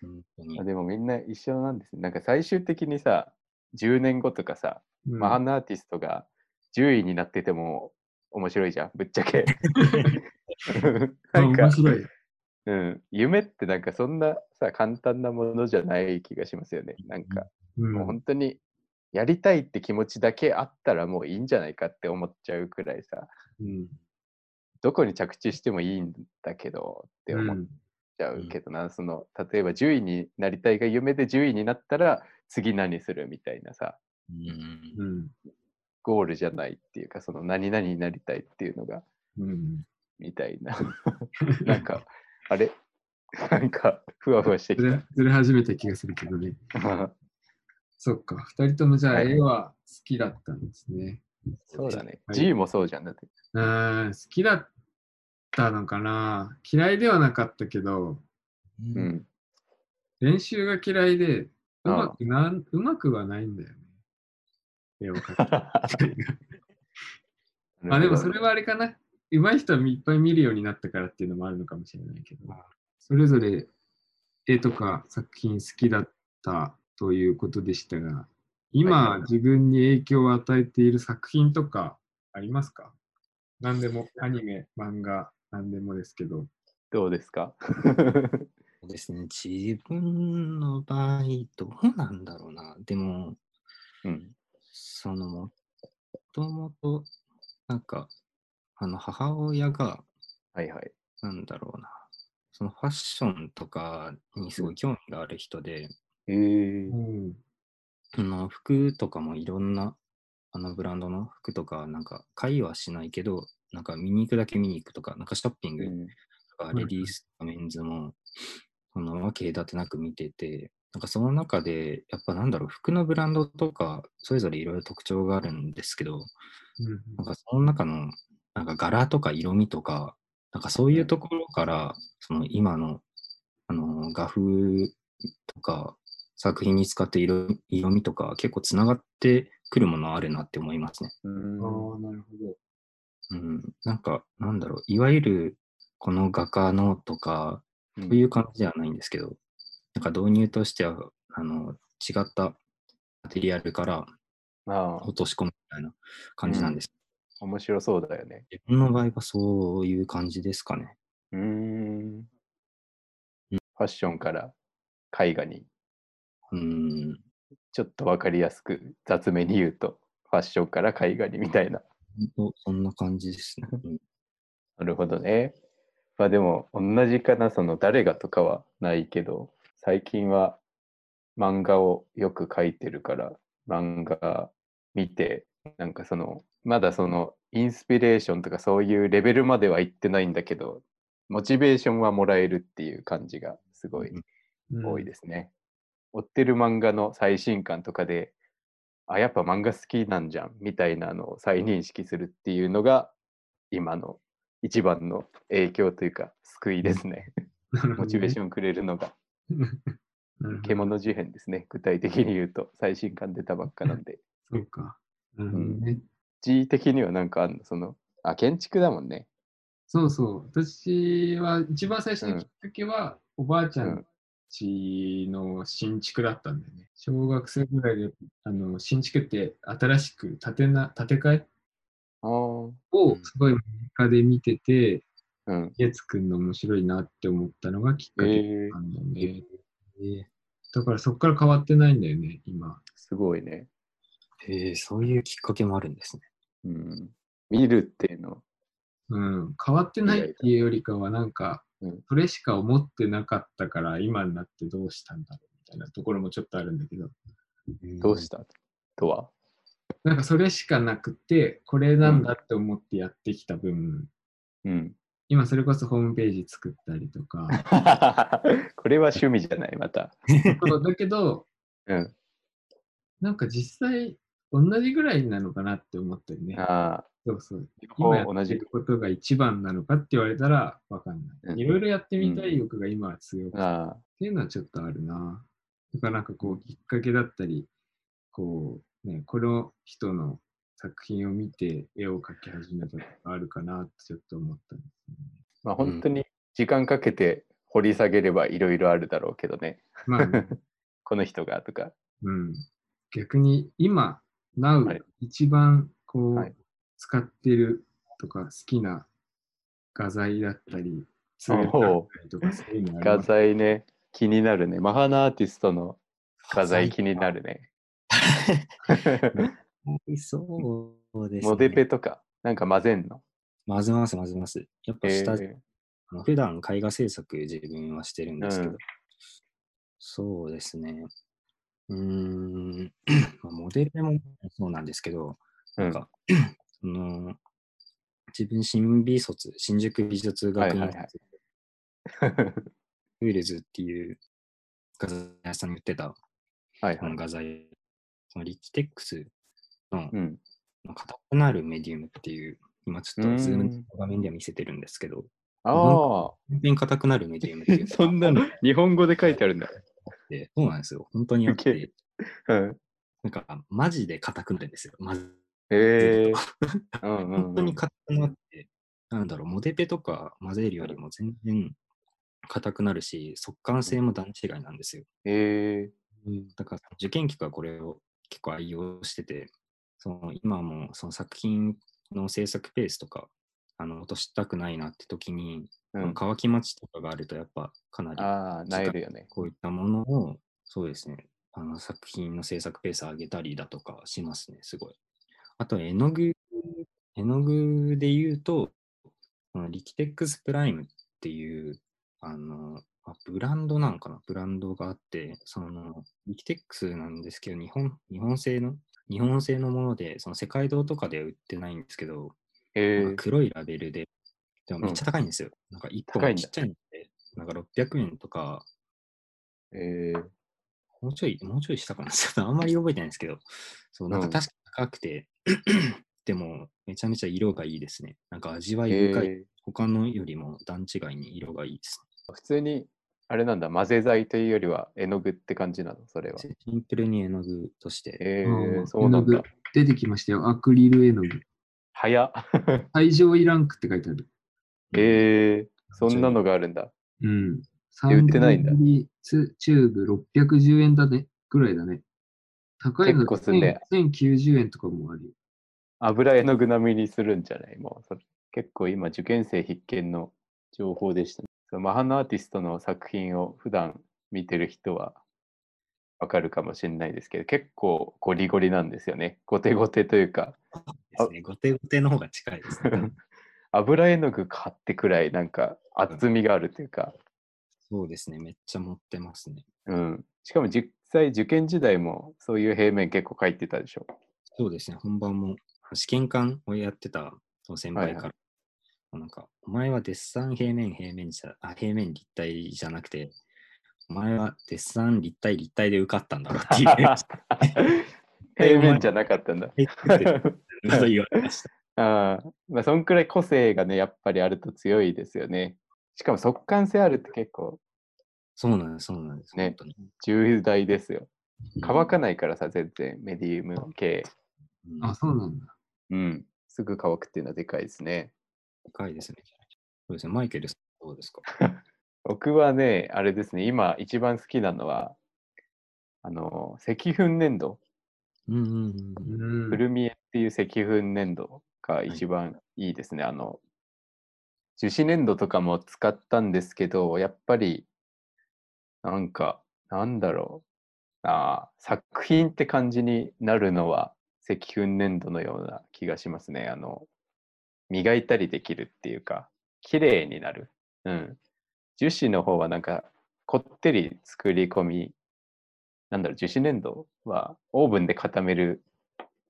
本当にあ。でもみんな一緒なんですね。なんか最終的にさ、10年後とかさ、うんまあ、あのアーティストが10位になってても面白いじゃん、ぶっちゃけ。(laughs) (laughs) なんか面、白い。うん、夢ってなんかそんなさ、簡単なものじゃない気がしますよね。なんか、うん。もう本当にやりたいって気持ちだけあったらもういいんじゃないかって思っちゃうくらいさ、うん。どこに着地してもいいんだけどって思っちゃうけどな、その例えば10位になりたいが夢で10位になったら次何するみたいなさ。うん。うん。ゴールじゃないっていうかその何々になりたいっていうのが。うんみたいな。(laughs) なんかあれ？(laughs) なんかふわふわしてきずれずれ始めた気がするけどね。た (laughs) そっか、二人ともじゃあはい。絵は好きだったんですね。そうだね、はい。G もそうじゃんだって。うん、好きだったのかな。嫌いではなかったけど、ううん。ん練習が嫌いで、うああまくなんうまくはないんだよね。絵を描く。まあでもそれはあれかな。上手い人はいっぱい見るようになったからっていうのもあるのかもしれないけど、それぞれ絵とか作品好きだったということでしたが、はい今はい自分に影響を与えている作品とかありますか？何でも、アニメ、漫画、何でもですけど。どうですか？(laughs) そうですね。自分の場合、どうなんだろうな。でも、うんその、もともと、なんか、あの、母親が、はいはい。なんだろうな。そのファッションとかにすごい興味がある人で、え。ーうん。あの服とかもいろんなあのブランドの服とか、なんか買いはしないけど、なんか見に行くだけ見に行くとか、なんかショッピングうん。とか、んレディースとかメンズも、その分け隔てなく見てて、なんかその中で、やっぱなんだろう、服のブランドとか、それぞれいろいろ特徴があるんですけど、うん。なんかその中の、なんか柄とか色味とか、なんかそういうところから、その今の、あの、画風とか、作品に使っている色色味とか、結構つながってくるものあるなって思いますね。うんああ、なるほど。うん。なんか、なんだろう、いわゆる、この画家のとか、うんそういう感じではないんですけど、なんか導入としては、あの、違ったマテリアルから落とし込むみたいな感じなんです。面白そうだよね。自分の場合はそういう感じですかね。うーん。ファッションから絵画に、うん。ちょっとわかりやすく雑めに言うと、ファッションから絵画にみたいな。そんな感じですね。うんなるほどね。まあでも、同じかな、その誰がとかはないけど、最近は漫画をよく描いてるから、漫画見て、なんかその、まだその、インスピレーションとかそういうレベルまでは行ってないんだけど、モチベーションはもらえるっていう感じがすごい多いですね。追ってる漫画の最新刊とかで、あ、やっぱ漫画好きなんじゃんみたいなのを再認識するっていうのが、今の一番の影響というか、救いですね。モチベーショョンくれるのが、(laughs) ン獣事変ですね。具体的に言うと、最新刊出たばっかなんで。(laughs) そうか。なるほどね。G 的にはなんかあんのその、あ、建築だもんね。そうそう。私は一番最初のきっかけは、おばあちゃうんんちの新築だったんだよね。小学生ぐらいで、あの新築って新しく建てな建て替えをうんすごい間近で見てて、うん。家作るの面白いなって思ったのがきっかけえーなんだよね。えーだからそこから変わってないんだよね、今。すごいね。えーそういうきっかけもあるんですね。うん。見るっていうの。うん、変わってないっていうよりかは、なんかうん、それしか思ってなかったから、今になってどうしたんだろうみたいなところもちょっとあるんだけど、どうした？とは？なんかそれしかなくて、これなんだって思ってやってきた分、うん。今それこそホームページ作ったりとか、(laughs) これは趣味じゃない、また。だけど、うん。なんか実際同じぐらいなのかなって思ってるね。ああ、そうそう。両今やって方同じることが一番なのかって言われたらわかんなうんい。いろいろやってみたい欲が今は強くて、っていうのはちょっとあるな。だからなんかこうきっかけだったり、こうね、この人の作品を見て絵を描き始めたとかあるかなってちょっと思ったんですよね。まあ本当に時間かけて掘り下げればいろいろあるだろうけどね。まあね、(laughs) この人がとか。うん。逆に今、は Now い一番こう、はい使ってるとか好きな画材だったり、ツールだったりとかそういうの画材ね、気になるね。マハナアーティストの画材気になるね。そうです、ね。(laughs) モデペとか、なんか混ぜんの？混ぜます、混ぜます。やっぱ下、えあの普段絵画制作自分はしてるんですけど、うんそうですね。うーん、(clears throat) まあモデルもそうなんですけど、うんなんか、(clears throat) その、自分、新美卒、新宿美術学院はいはい (laughs) ウィルズっていう画材屋さんに売ってたはいはい。画材、そのリキテックスのうん。硬くなるメディウムっていう、今ちょっとズームの画面では見せてるんですけど、あ全然硬くなるメディウムっていあ、う (laughs) そんなの日本語で書いてあるんだ。で、そうなんですよ。本当にあっすげて、うん。なんか、マジで硬くなるんですよ。まず、ええ (laughs) うんうん本当に硬くなって、なんだろう、モデペとか混ぜるよりも全然硬くなるし、速乾性も段違いなんですよ。ええだから、受験期からこれを結構愛用してて、その今もその作品の制作ペースとか、あの落としたくないなって時に、うん。乾き待ちとかがあると、やっぱかなりああ、なえるよね。こういったものを、そうですね、あの作品の制作ペース上げたりだとかしますね、すごい。あと、絵の具、絵の具で言うと、このリキテックスプライムっていう、あの、あブランドなのかな？ブランドがあって、その、リキテックスなんですけど、日本、日本製の、日本製のもので、その世界堂とかでは売ってないんですけど、ええなんか黒いラベルで、でもめっちゃ高いんですよ。なんか1高いんだ本ちっちゃいので、なんか600円とか、ええもうちょい、もうちょいしたかな。ちょっとあんまり覚えてないんですけど、そう、なんかうん確か高くて、(clears throat) でもめちゃめちゃ色がいいですね。なんか味わい深い。ええ他のよりも段違いに色がいいです普通に、あれなんだ、混ぜ剤というよりは絵の具って感じなの、それは。ね。シンプルに絵の具として。ええうんそうなんだ絵の具。出てきましたよ。アクリル絵の具。早っ。(laughs) 最上位ランクって書いてある。ええそんなのがあるんだ。うん。売ってないんだ300ミリツチューブ610円だね。ぐらいだね。高いの結構すんね1000 1090円とかもあるよ。油絵の具並みにするんじゃない？もうそれ結構今受験生必見の情報でしたね。そのマハンのアーティストの作品を普段見てる人はわかるかもしれないですけど、結構ゴリゴリなんですよね。ゴテゴテというか、ですね。ゴテゴテの方が近いですね。(laughs) 油絵の具買ってくらいなんか厚みがあるというか、そうですね。めっちゃ持ってますね。うん。しかも実際受験時代もそういう平面結構書いてたでしょ。そうですね、本番も試験官をやってた先輩から、はいなんか、お前はデッサン平面平面じゃ、あ、平面立体じゃなくて、お前はデッサン立体立体で受かったんだろうっていう (laughs) 平面じゃなかったんだ。(laughs) こと (laughs) 言われました。ああ、まあ、そんくらい個性がね、やっぱりあると強いですよね。しかも速乾性あるって結構そうなんです、そうなんです。ね重大ですよ。乾かないからさ、全然メディウム系。うんあ、そうなんだ。うん。すぐ乾くっていうのはでかいですね。高いですね。そうですね、マイケルさんどうですか？(laughs) 僕はね、あれですね、今一番好きなのは、あの、石粉粘土。うんうんうん。うんくるみえっていう石粉粘土が一番いいですね。あの、樹脂粘土とかも使ったんですけど、やっぱり、なんか、なんだろう。あー作品って感じになるのは石粉粘土のような気がしますね。あの、磨いたりできるっていうか、綺麗になる。うん。樹脂の方はなんか、こってり作り込み、なんだろう、樹脂粘土はオーブンで固める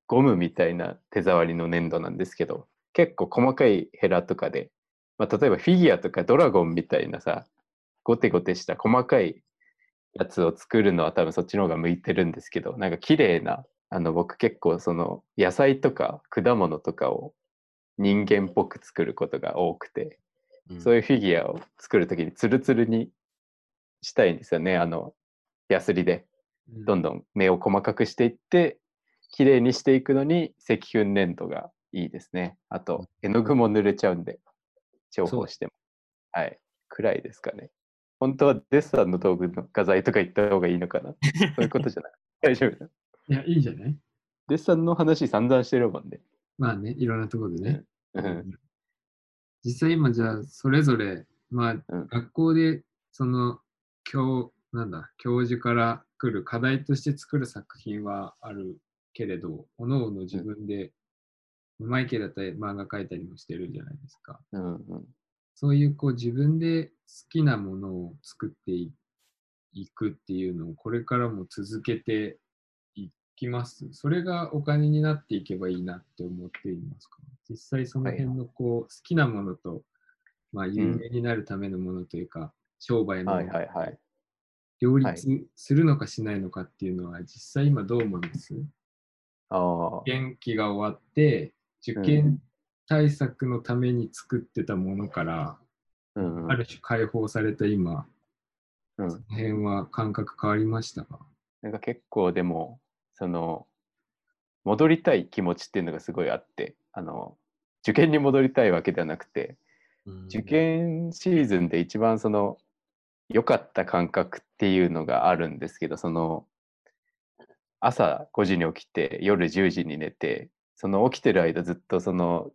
ゴムみたいな手触りの粘土なんですけど、結構細かいヘラとかで、まあ、例えばフィギュアとかドラゴンみたいなさ、ゴテゴテした細かいやつを作るのは多分そっちの方が向いてるんですけど、なんか綺麗な、あの僕結構その野菜とか果物とかを人間っぽく作ることが多くて、うんそういうフィギュアを作るときにツルツルにしたいんですよね。あの、ヤスリで。どんどん目を細かくしていって、綺麗にしていくのに石粉粘土がいいですね。あと、絵の具も濡れちゃうんで、重宝しても。はい。くらいですかね。本当はデッサンの道具の画材とか言った方がいいのかなそういうことじゃない。(laughs) 大丈夫だ。いや、いいんじゃない？デッサンの話散々してるもんね。まあね、いろんなところでね。うん実際今じゃあ、それぞれ、まあ、うん学校で、その、教、なんだ、教授から来る課題として作る作品はあるけれど、おのおの自分で、マイケルだったり漫画描いたりもしてるじゃないですか。うんうんそういうこう自分で好きなものを作っていいくっていうのをこれからも続けていきます。それがお金になっていけばいいなって思っていますか？実際その辺のこう好きなものと、まあ有名になるためのものというか、商売のはいはいはい。両はい立するのかしないのかっていうのは実際今どう思います？ああ。元気が終わって受験対策のために作ってたものから、うんうん。ある種解放された今、うん。その辺は感覚変わりましたか？なんか結構でも、その、戻りたい気持ちっていうのがすごいあって、あの、受験に戻りたいわけではなくて、うん。受験シーズンで一番その、良かった感覚っていうのがあるんですけど、その、朝5時に起きて、夜10時に寝て、その起きてる間ずっとその、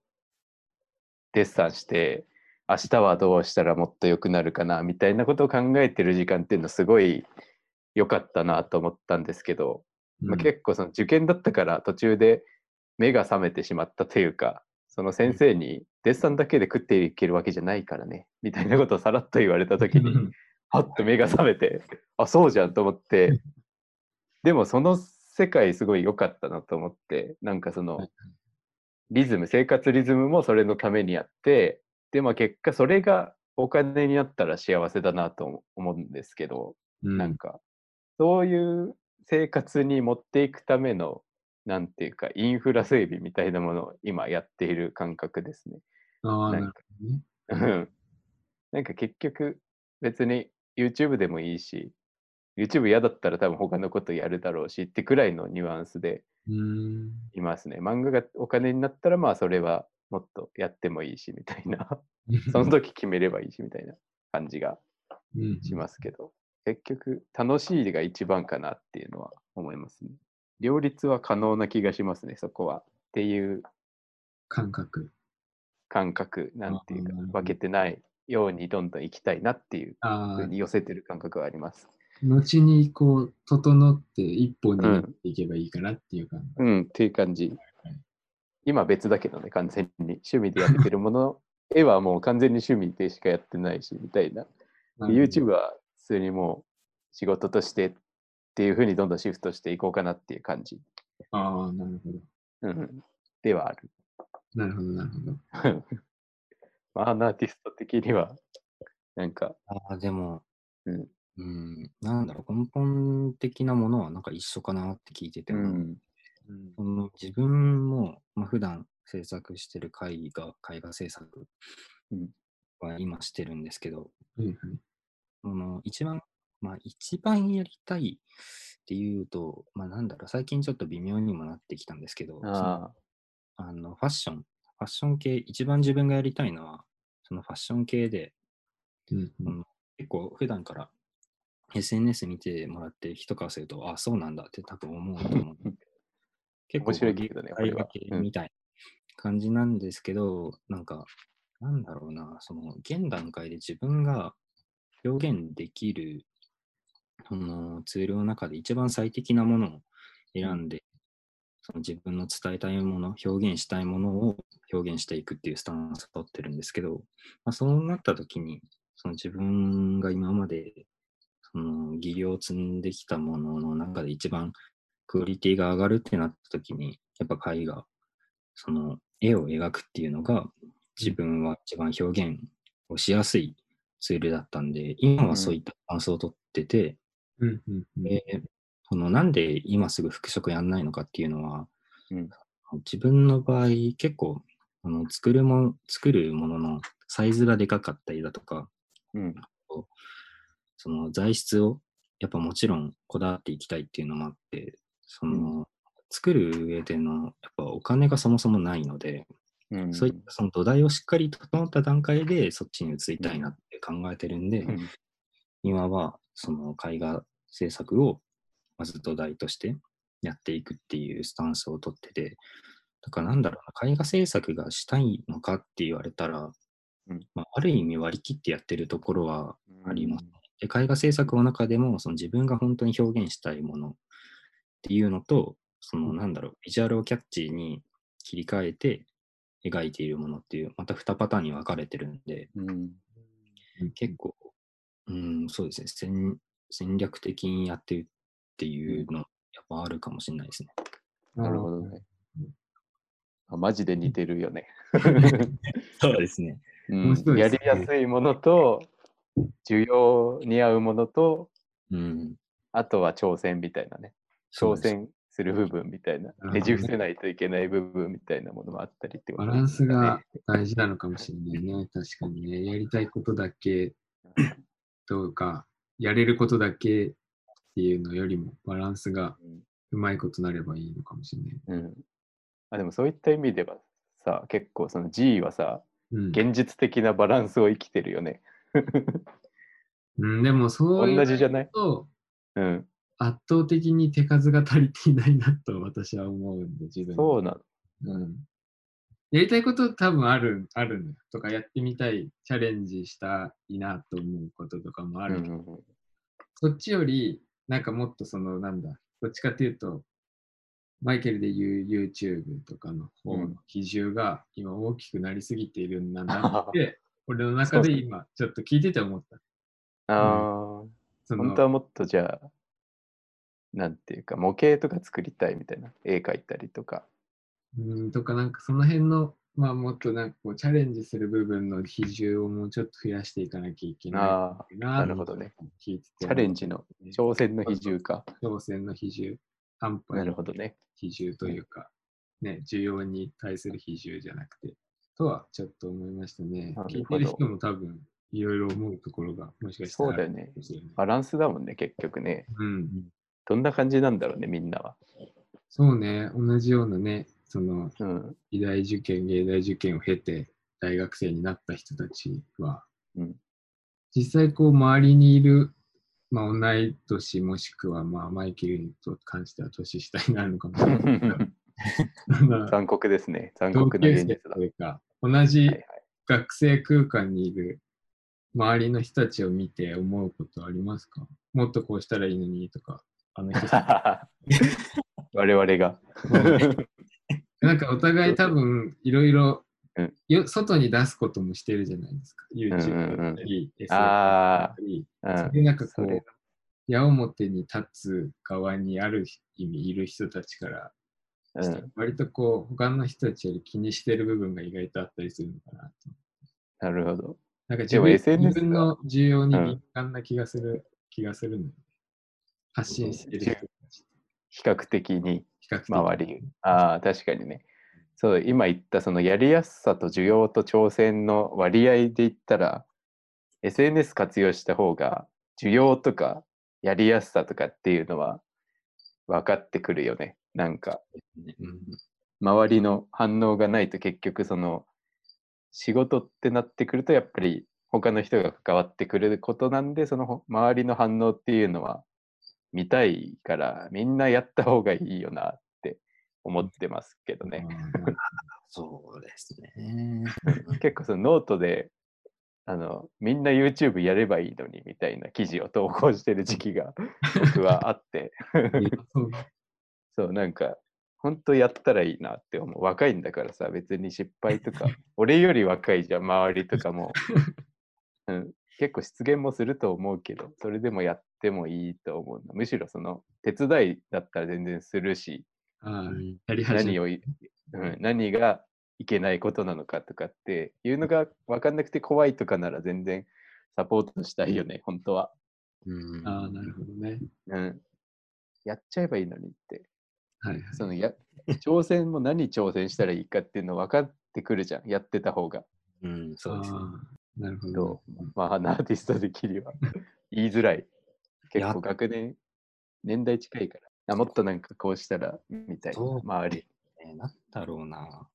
デッサンして、明日はどうしたらもっと良くなるかな、みたいなことを考えてる時間っていうのすごい良かったなと思ったんですけど、まあ、うん結構その受験だったから途中で目が覚めてしまったというか、その先生にデッサンだけで食っていけるわけじゃないからね、みたいなことをさらっと言われた時に、はっと目が覚めて、あ、そうじゃんと思って、でもその世界すごい良かったなと思って、なんかそのはいリズム、生活リズムもそれのためにやって、で、まあ結果それがお金になったら幸せだなと思うんですけど、うんなんか、そういう生活に持っていくための、なんていうか、インフラ整備みたいなものを今やっている感覚ですね。ななんるかね。うんなんか結局、別に YouTube でもいいし、YouTube 嫌だったら多分他のことやるだろうしってくらいのニュアンスで。いますね。漫画がお金になったらまあそれはもっとやってもいいしみたいな。(laughs) その時決めればいいしみたいな感じがうんしますけど、結局楽しいが一番かなっていうのは思いますね。両立は可能な気がしますね、そこは。っていう感覚。感覚、なんていうか分けてないようにどんどん行きたいなっていうふう、に寄せてる感覚はあります。後にこう、整って一歩になっていけばいいかなっていう感じ。うん、っていう感じ。今別だけどね、完全に趣味でやってるもの、絵はもう完全に趣味でしかやってないし、みたいな。で YouTube は普通にもう仕事としてっていうふうにどんどんシフトしていこうかなっていう感じ、ああ、なるほど。うん、ではある。なるほど、なるほど。(laughs) まあ、アーティスト的には、なんか、あーでも、うんうん、なんだろう、根本的なものはなんか一緒かなって聞いてても、う。ん、うん。その自分も、まあ、普段制作してる絵画、絵画制作うん。は今してるんですけど、はいはいその一番、まあ一番やりたいっていうと、まあなんだろう、最近ちょっと微妙にもなってきたんですけど、そのああのファッション、ファッション系、一番自分がやりたいのは、そのファッション系で、うんうん。結構普段から SNS 見てもらって人からすると、あ、そうなんだって多分思うと思う結構面白いけどね、これは。みたいな感じなんですけど、なんか、なんだろうな、その現段階で自分が表現できるそのツールの中で一番最適なものを選んで、その自分の伝えたいもの、表現したいものを表現していくっていうスタンスを取ってるんですけど、まあ、そうなった時に、その自分が今までその技量を積んできたものの中で一番クオリティが上がるってなった時に、やっぱ絵画、その絵を描くっていうのが自分は一番表現をしやすいツールだったんで、今はそういった感想を取ってて、うん。でそのなんで今すぐ復職やんないのかっていうのは、うん。自分の場合結構あの作るも作るもののサイズがでかかったりだとか、うん、その材質をやっぱもちろんこだわっていきたいっていうのもあって、その、作る上でのやっぱお金がそもそもないので、うん、そういったその土台をしっかり整った段階でそっちに移りたいなって考えてるんで、うん。今はその絵画制作をまず土台としてやっていくっていうスタンスをとってて、だからなんだろうな、絵画制作がしたいのかって言われたら、うん。まあ、ある意味割り切ってやってるところはあります。で絵画制作の中でもその自分が本当に表現したいものっていうのと、そのなんだろう、ビジュアルをキャッチーに切り替えて描いているものっていう、また2パターンに分かれてるんで、うん。結構、うん、そうですね戦、戦略的にやってるっていうの、やっぱあるかもしれないですね。なるほどね。あマジで似てるよね。(laughs) そうですね。うんやりやすいものと、需要に合うものと、うん。あとは挑戦みたいなね。挑戦する部分みたいなねねじ伏せないといけない部分みたいなものもあったりってことバランスがね大事なのかもしれないね。確かにね。やりたいことだけとか、やれることだけっていうのよりも、バランスがうまいことなればいいのかもしれない。うん。うんあでもそういった意味ではさ、結構その G はさ、うん現実的なバランスを生きてるよね。うん、でもそういう同じじゃない？とうん。圧倒的に手数が足りていないなと私は思うんで、自分でそうなの。うん。やりたいこと多分ある、ある。とかやってみたい、チャレンジしたいなと思うこととかもあるけど、うんそっちより、なんかもっとその、なんだ、どっちかっていうと、マイケルで言う YouTube とかの方の比重が今大きくなりすぎているんだなって、俺の中で今ちょっと聞いてて思った。ああ、その本当はもっとじゃあ、なんていうか、模型とか作りたいみたいな。絵描いたりとか。うんとかなんかその辺の、まあもっとなんかこうチャレンジする部分の比重をもうちょっと増やしていかなきゃいけないななるほどね。チャレンジの挑戦の比重か。挑戦の比重、半端ななるほどね。比重というか、ね、需要に対する比重じゃなくて、とはちょっと思いましたね聞いてる人も多分いろいろ思うところがもしかしたらそうだよねバランスだもんね、結局ね。うん、どんな感じなんだろうね、みんなは。そうね、同じようなね、そのうん。美大受験、芸大受験を経て大学生になった人たちは、うん実際こう周りにいる、まあ、同い年もしくはまあマイケルと関しては年下になるのかもしれない (laughs) 残酷ですね。残同酷な現実だ。同じ学生空間にいる周りの人たちを見て思うことありますか？もっとこうしたらいいのにとか、あの人た (laughs) 我々が。ちなんかお互い多分いろいろ外に出すこともしてるじゃないですか？YouTube だったり、SNS だあったり、なんかこ矢面に立つ側にある意味いる人たちから、うん。割とこう、他の人たちより気にしてる部分が意外とあったりするのかなと。なるほど。なんか自分 SNS 自分の需要にうん敏感な気がする、気がするのよ発信してる人たち。比較的に周り。ああ、確かにね。そう、今言ったそのやりやすさと需要と挑戦の割合で言ったら、SNS 活用した方が需要とかやりやすさとかっていうのは分かってくるよね。なんかうん周りの反応がないと結局その仕事ってなってくるとやっぱり他の人が関わってくることなんでそのほ周りの反応っていうのは見たいからみんなやった方がいいよなって思ってますけどね。うんそうですね。(laughs) 結構そのノートであのみんな YouTube やればいいのにみたいな記事を投稿してる時期が僕はあって (laughs) そうなんか本当やったらいいなって思う。若いんだからさ別に失敗とか (laughs) 俺より若いじゃん周りとかも、(laughs) うん、結構失言もすると思うけどそれでもやってもいいと思うむしろその手伝いだったら全然するし何をい、うん、何がいけないことなのかとかっていうのが分かんなくて怖いとかなら全然サポートしたいよね本当は、うん。ああ、なるほどね。うん、やっちゃえばいいのにってはいはい。そのや挑戦も何挑戦したらいいかっていうの分かってくるじゃんやってた方がうん、そうですね。なるほどまあアーティストできりは (laughs) 言いづらい結や構学年年代近いからあもっとなんかこうしたらみたいなそう周りえーなんだろうな。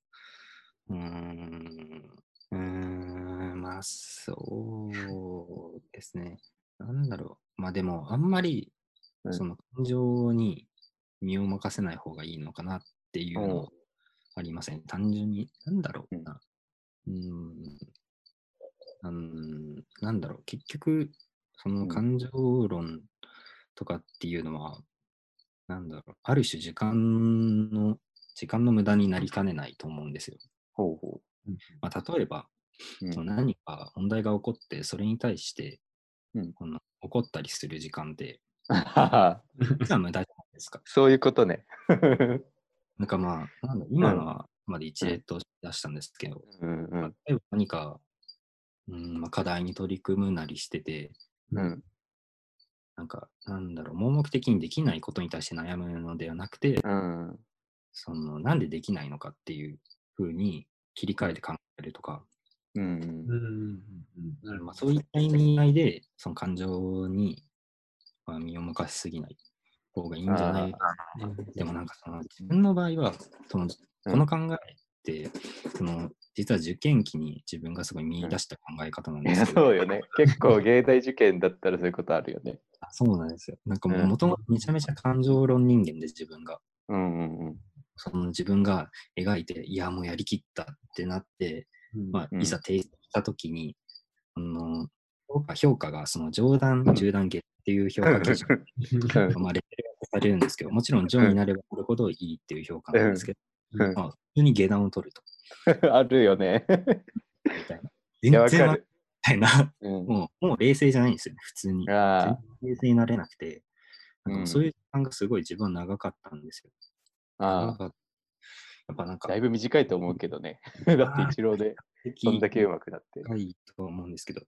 うーん。うーん、まあ、そうですね。なんだろう。まあでも、あんまり、うんその感情に身を任せない方がいいのかなっていうのうんはありません。単純に、なんだろうな。うーん。うん、なんだろう。結局、その感情論とかっていうのは、なんだろう。ある種時間の、時間の無駄になりかねないと思うんですよ。ほうほまあ、例えば、う、うんその何か問題が起こって、それに対して、うんこの怒ったりする時間って、(laughs) 実は無駄じですか？そういうことね。なんかまあ、なんだ今のはまで一例と出したんですけど、うんうん。例えば何か、うんまあ、課題に取り組むなりしてて、うん。なんか、なんだろう、盲目的にできないことに対して悩むのではなくて、うん。その、なんでできないのかっていうふうに切り替えて考えるとか、まあ、そういった意味合いで、その感情に、まあ、身を任せすぎない方がいいんじゃないでもなんかその自分の場合は、そのこの考えって、その実は受験期に自分がすごい見出した考え方なんですけど、そうよね。結構芸大受験だったらそういうことあるよね。あそうなんですよ。なんかもともとめちゃめちゃ感情論人間で自分が、うんうんうん。その自分が描いて、いやもうやりきったってなって、うんまあ、うんいざ提出したときに、あの評価評価がその上段、中段下っていう評価基準うんまあ、レベルがされるんですけど、もちろん上になればなるほどいいっていう評価なんですけど、うんまあ、普通に下段を取ると。(laughs) あるよね。みたいな。いや、わ全然わみ。たいな。うん、もう、もう冷静じゃないんですよね、普通に。冷静になれなくて、なんかそういう時間がすごい自分は長かったんですよ。あ、あやっぱなんか、だいぶ短いと思うけどね。(laughs) だって一郎でそんだけ上手くなって。高いと思うんですけど、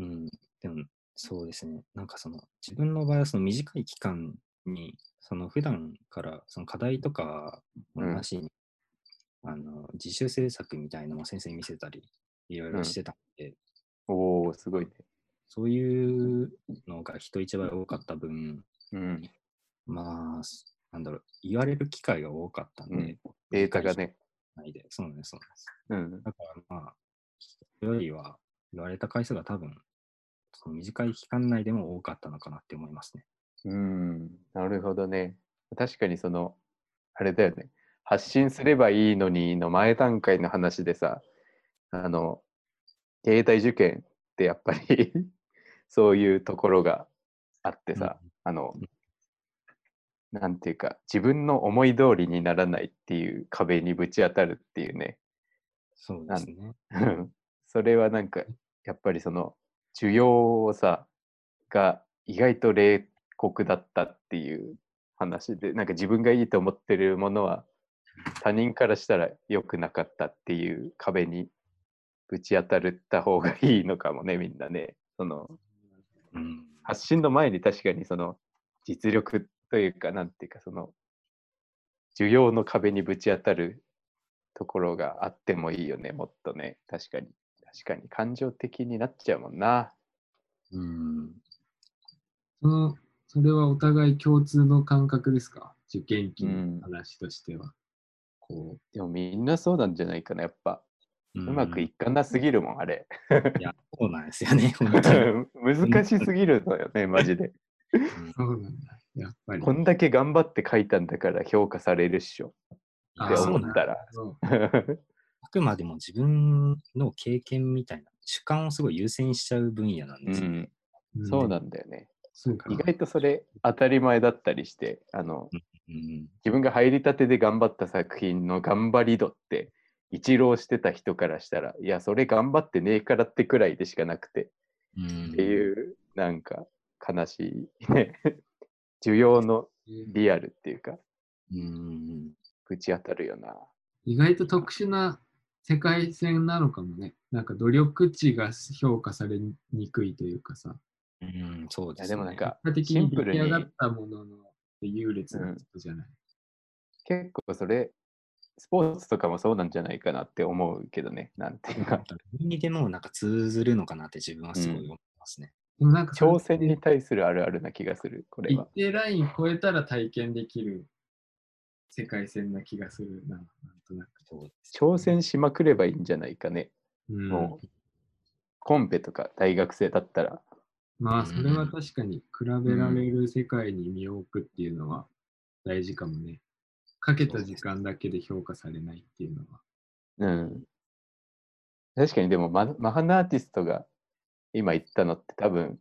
うん、でも、そうですね、なんかその、自分の場合はその短い期間に、その普段からその課題とかもなしに、あの自主制作みたいなのも先生に見せたり、いろいろしてたんで、おおすごいね。そういうのが人一倍多かった分、うん。まあ、なんだろう、言われる機会が多かったんで、うんデータがね。ないで、そうなんです、そうなんです。うん。だからまあ、人よりは言われた回数が多分、その短い期間内でも多かったのかなって思いますね。うん。なるほどね。確かにその、あれだよね。発信すればいいのにの前段階の話でさ、あの、芸大受験ってやっぱり (laughs) そういうところがあってさ、あの、なんていうか、自分の思い通りにならないっていう壁にぶち当たるっていうね。そうですね。うんそれはなんか、やっぱりその、需要をさ、が意外と冷酷だったっていう話で、なんか自分がいいと思ってるものは他人からしたら良くなかったっていう壁にぶち当たった方がいいのかもね、みんなね。そのうん。発信の前に確かにその実力というか、なんていうか、その需要の壁にぶち当たるところがあってもいいよね、もっとね。確かに。確かに感情的になっちゃうもんな。うん。その、それはお互い共通の感覚ですか？受験期うんの話としては。こでもみんなそうなんじゃないかな、やっぱ。ううまくいかなすぎるもん、あれ。いや、そうなんですよね、(laughs) 本当に。難しすぎるのよね、マジで。う、そうなんだ。やっぱり。こんだけ頑張って書いたんだから評価されるっしょ。って思ったら。(laughs) くまでも自分の経験みたいな主観をすごい優先しちゃう分野なんうですよね。ん、そうなんだよね。意。外とそれ当たり前だったりして、あの、うん自分が入りたてで頑張った作品の頑張り度って、一浪してた人からしたら、いや、それ頑張ってねえからってくらいでしかなくて、うんっていう、なんか悲しいね。(laughs) 需要のリアルっていうか、うんぶち当たるよな。意外と特殊な世界線なのかもね。なんか努力値が評価されにくいというかさ。うん、そうですね。でもなんか、シンプルに出来上がったものの優劣のことじゃない。結構それ、スポーツとかもそうなんじゃないかなって思うけどね、なんていうか、何にでもなんか通ずるのかなって自分はすごい思いますね。でもなんか挑戦に対するあるあるな気がする、これ一は。定ライン超えたら体験できる世界線な気がするな、なんとなく。そうです挑戦しまくればいいんじゃないかね。うんもう、コンペとか大学生だったら、まあ、それは確かに比べられる世界に身を置くっていうのは大事かもね。かけた時間だけで評価されないっていうのは。うん。確かにでもマ、マハナアーティストが今言ったのって多分、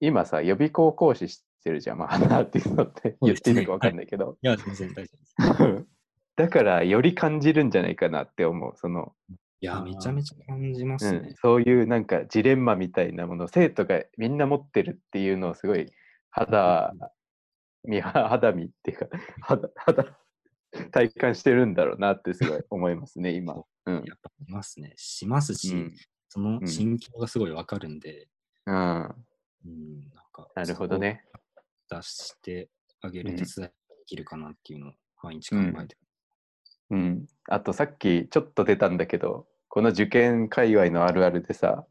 今さ、予備校講師してるじゃん、マハナアーティストって言っていいのかわかんないけど。いや、全然大丈夫です。(laughs) だから、より感じるんじゃないかなって思う。その、いや、めちゃめちゃ感じますうん。ね。、そういうなんかジレンマみたいなものを生徒がみんな持ってるっていうのをすごい肌身肌身っていうか肌肌体感してるんだろうなってすごい思いますね今。う。ん。やっぱいますね。しますし、うん。そのうん。心境がすごいわかるんで、うん、なうん、なんか、るほどね。出してあげるうん。手伝いできるかなっていうのを毎日考えてうん、あとさっきちょっと出たんだけどこの受験界隈のあるあるでさ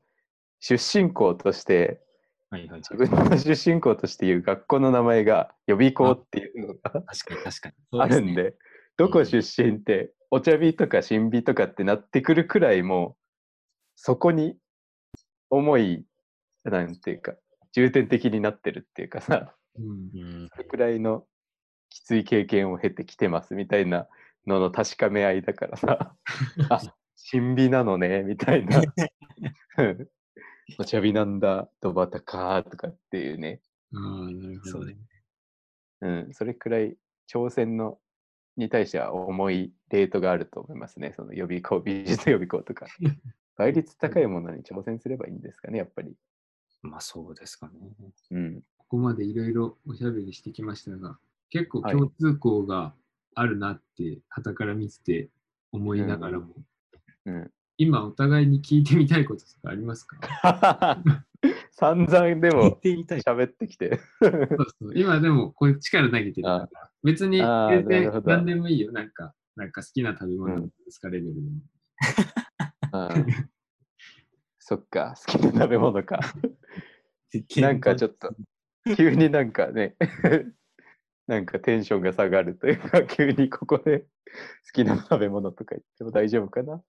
出身校としてはいはい。自分の出身校としていう学校の名前が予備校っていうのが確かに確かに。(laughs) あるんで、どこ出身って、お茶火とか新火とかってなってくるくらいもう、そこに重い、なんていうか、重点的になってるっていうかさ、うんうん、それくらいのきつい経験を経てきてますみたいなのの確かめ合いだからさ、(laughs) あ、新火なのね、みたいな。う (laughs) んお茶火なんだ、ドバタかとかっていうね。ああ、なるほど、ね。うん、それくらい挑戦のに対しては重いレートがあると思いますね。その予備校、美術予備校とか。(laughs) 倍率高いものに挑戦すればいいんですかね、やっぱり。まあそうですかね。うん。ここまでいろいろおしゃべりしてきましたが、結構はい共通項があるなって、傍から見てて思いながらも、うん、今お互いに聞いてみたいこととかありますか？(laughs) 散々で聞いもてみたい。喋ってきて。そうそう今でもこっちから投げてるから、別に全然何でもいいよ。なんか、なんか好きな食べ物ですかレベルでも。(laughs) うんそっか、好きな食べ物か。(laughs) なんかちょっと、急になんかね、なんかテンションが下がるというか、(laughs) 急にここで (laughs) 好きな食べ物とか言っても大丈夫かな？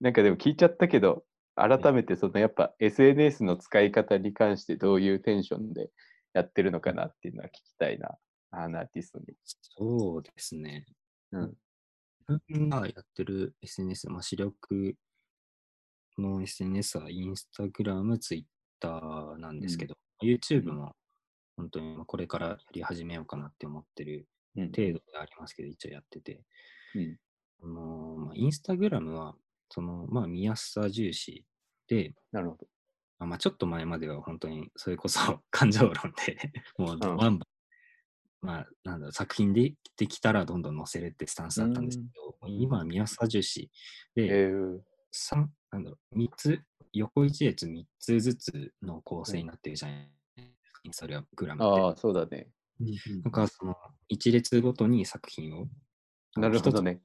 なんかでも聞いちゃったけど、改めてそのやっぱ SNS の使い方に関してどういうテンションでやってるのかなっていうのは聞きたいな、アーティストに。そうですね。うん自分がやってる SNS、まあ、視力の SNS はインスタグラム、ツイッターなんですけど、YouTube も本当にまあこれからやり始めようかなって思ってるうん。程度でありますけど、一応やってて、うん。あのまあ、インスタグラムはその、まあ、見やすさ重視で、なるほど。あまあ、ちょっと前までは本当にそれこそ (laughs) 感情論でもううん。バンバン、まあ、なんだろう作品でできたらどんどん載せるってスタンスだったんですけど、今は宮沢重視えで、ー、三なんだろう、3つ、横一列3つずつの構成になってるじゃないインスタグラム。ああ、そうだね。うんうんなんかその一列ごとに作品をなるほどね。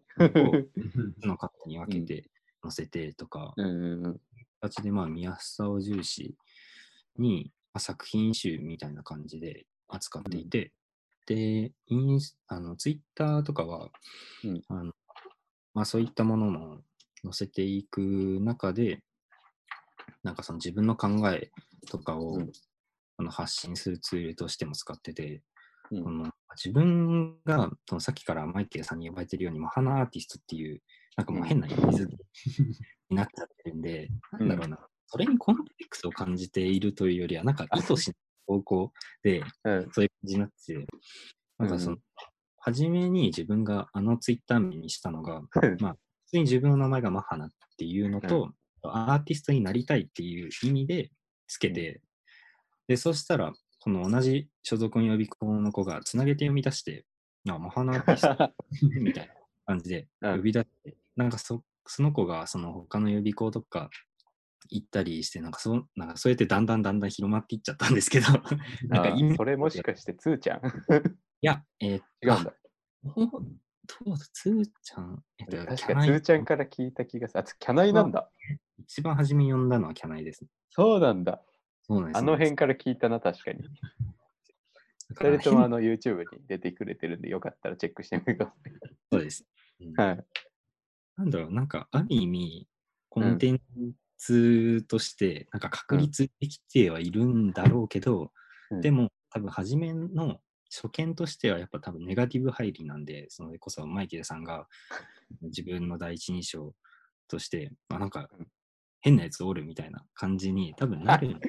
のカットに分けて載せてとか、うんうんうん。形でまあ見やすさを重視に、まあ、作品集みたいな感じで扱っていて、で、インスあのツイッターとかは、うんあのまあ、そういったものも載せていく中で、なんかその自分の考えとかを、うんあの発信するツールとしても使ってて、うん。この自分がそのさっきからマイケルさんに呼ばれてるように、マハナアーティストっていう、なんかもう変な意味付けになっちゃってるんで、なんだろうな、それにコンプレックスを感じているというよりは、なんか意図しない方向で、うん。そういう感じになってて、なんかその、うん初めに自分があのツイッター名にしたのが、うん。まあ、普通に自分の名前がマハナっていうのと、アーティストになりたいっていう意味でつけて、で、そしたら、この同じ所属の予備校の子がつなげて読み出して、あ、マハナアーティストみたいな感じでうん呼び出して、なんかそその子がその他の予備校とか行ったりして、なんかそうなんかそうやってだんだんだんだん広まっていっちゃったんですけど、なんかあ意味ーそれもしかしてつーちゃん？(laughs) いや、えー、違うんだ。どうだ、つーちゃん、えっと、確かつーちゃんから聞いた気がする。あ、つキャナイなんだ。一番初め読んだのはキャナイですね。そうなんだ。そうなんですあの辺から聞いたな、確かに。(laughs) だから二人ともあの YouTube に出てくれてるんで、よかったらチェックしてみてくだそうです。うんさい。はい。なんだろう、なんか、ある意味、コンテンツとして、なんか確立できてはいるんだろうけど、うんでも、多分、初めの初見としては、やっぱ多分、ネガティブ入りなんで、それこそマイケルさんが (laughs) 自分の第一印象として、あ、なんかうん、変なやつおるみたいな感じに多分なる。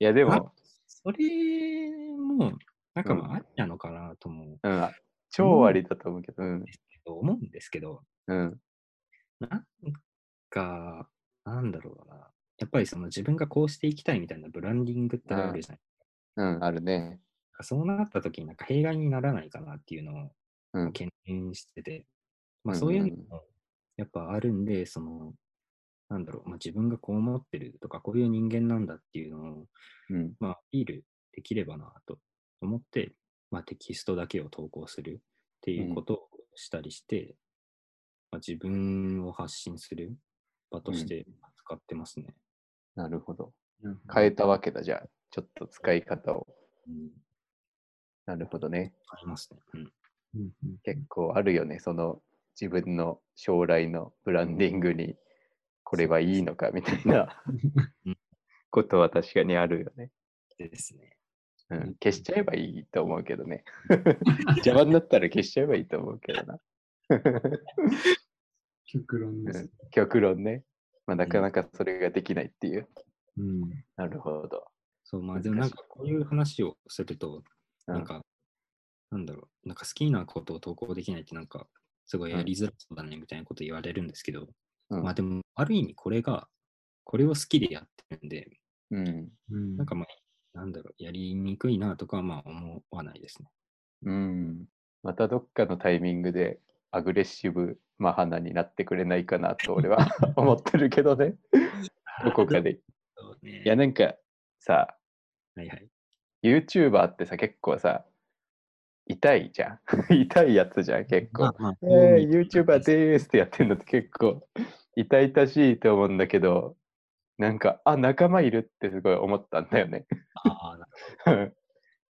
いや、でも、それも、なんかまうんあ、ありなのかなともうん、超ありだと思うけど、うん。思うんですけど、うん。なんか、なんだろうな。やっぱりその自分がこうしていきたいみたいなブランディングってあるじゃないうん、あるね。そうなった時になんか弊害にならないかなっていうのをうん。懸念してて、まあうんそういうのうんうんもやっぱあるんで、その、なんだろう、まあ、自分がこう思ってるとか、こういう人間なんだっていうのを、うん。まあ、アピールできればなと思って、まあ、テキストだけを投稿するっていうことをしたりして、まあ、自分を発信する場として使ってますね。なるほど。うん変えたわけだ、じゃあ。ちょっと使い方を。うん、なるほどね。ありますね。うん。うんうん結構あるよね。その自分の将来のブランディングにこれはいいのかみたいなうんことは確かにあるよね。ですね。うん、消しちゃえばいいと思うけどね。(laughs) 邪魔になったら消しちゃえばいいと思うけどな。(laughs) 極論ですうん。極論ね。まあ、なかなかそれができないっていう。うん。なるほど。そう、まあでもなんかこういう話をすると、うんなんか、なんだろう、なんか好きなことを投稿できないってなんか、すごいやりづらそうだねみたいなこと言われるんですけど、うんまあでも、ある意味これが、これを好きでやってるんで、うん。うんなんかまあ、なんだろう、やりにくいなとかはまあ思わないですね。うん。またどっかのタイミングでアグレッシブマハナになってくれないかなと俺は (laughs) 思ってるけどね。どこかで。ねいや、なんかさ、はいはい。YouTuber ってさ、結構さ、痛いじゃん。(laughs) 痛いやつじゃん、結構。まあまあえー、YouTuber でーすってやってんのって結構 (laughs) 痛々しいと思うんだけど、なんか、あ、仲間いるってすごい思ったんだよね。ああ、な (laughs)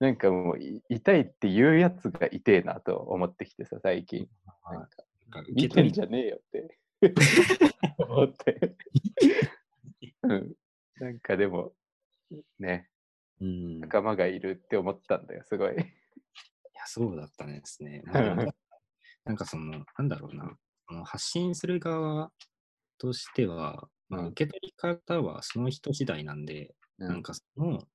なんかもうい、痛いって言うやつが痛えなと思ってきてさ、最近。見てんじゃねえよって思って。うん。なんかでも、ね、仲間がいるって思ったんだよ、すごい。や、そうだったんですね。(laughs) なんかその、なんだろうな、発信する側としては、まあ、うん受け取り方はその人次第なんで、なんかその、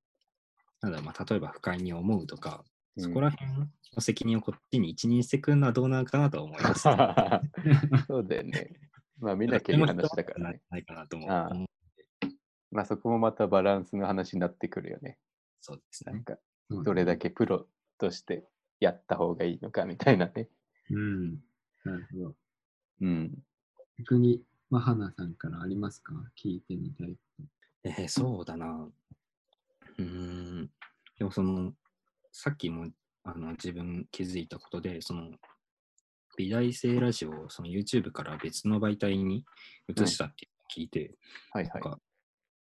なんだろう、まあ、例えば不快に思うとか、そこら辺の責任をこっちに一任してくるのはどうなのかなとは思います。(laughs) そうだよね。まあ見なきゃいい話だからね。(laughs) ないかなと思う。まあそこもまたバランスの話になってくるよね。そうですね。なんか、どれだけプロとしてやった方がいいのかみたいなね。うん。なるほど。うん。逆に、マハナさんからありますか？聞いてみたいこえーそうだな。うーん。でもその、さっきもあの自分気づいたことで、その、美大生ラジオをその YouTube から別の媒体に移したって聞いて、はいはい。なんか、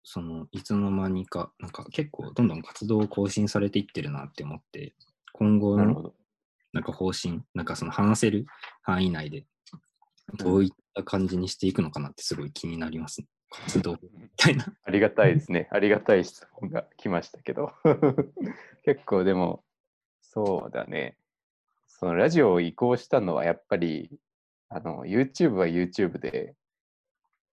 その、いつの間にか、なんか結構どんどん活動を更新されていってるなって思って、今後のなんか方針、なんかその話せる範囲内で、どういった感じにしていくのかなってすごい気になりますね。活動みたいな。(laughs) ありがたいですね。ありがたい質問が来ましたけど。(laughs) 結構でも、そうだね。そのラジオを移行したのはやっぱり、あの、YouTube は YouTube で、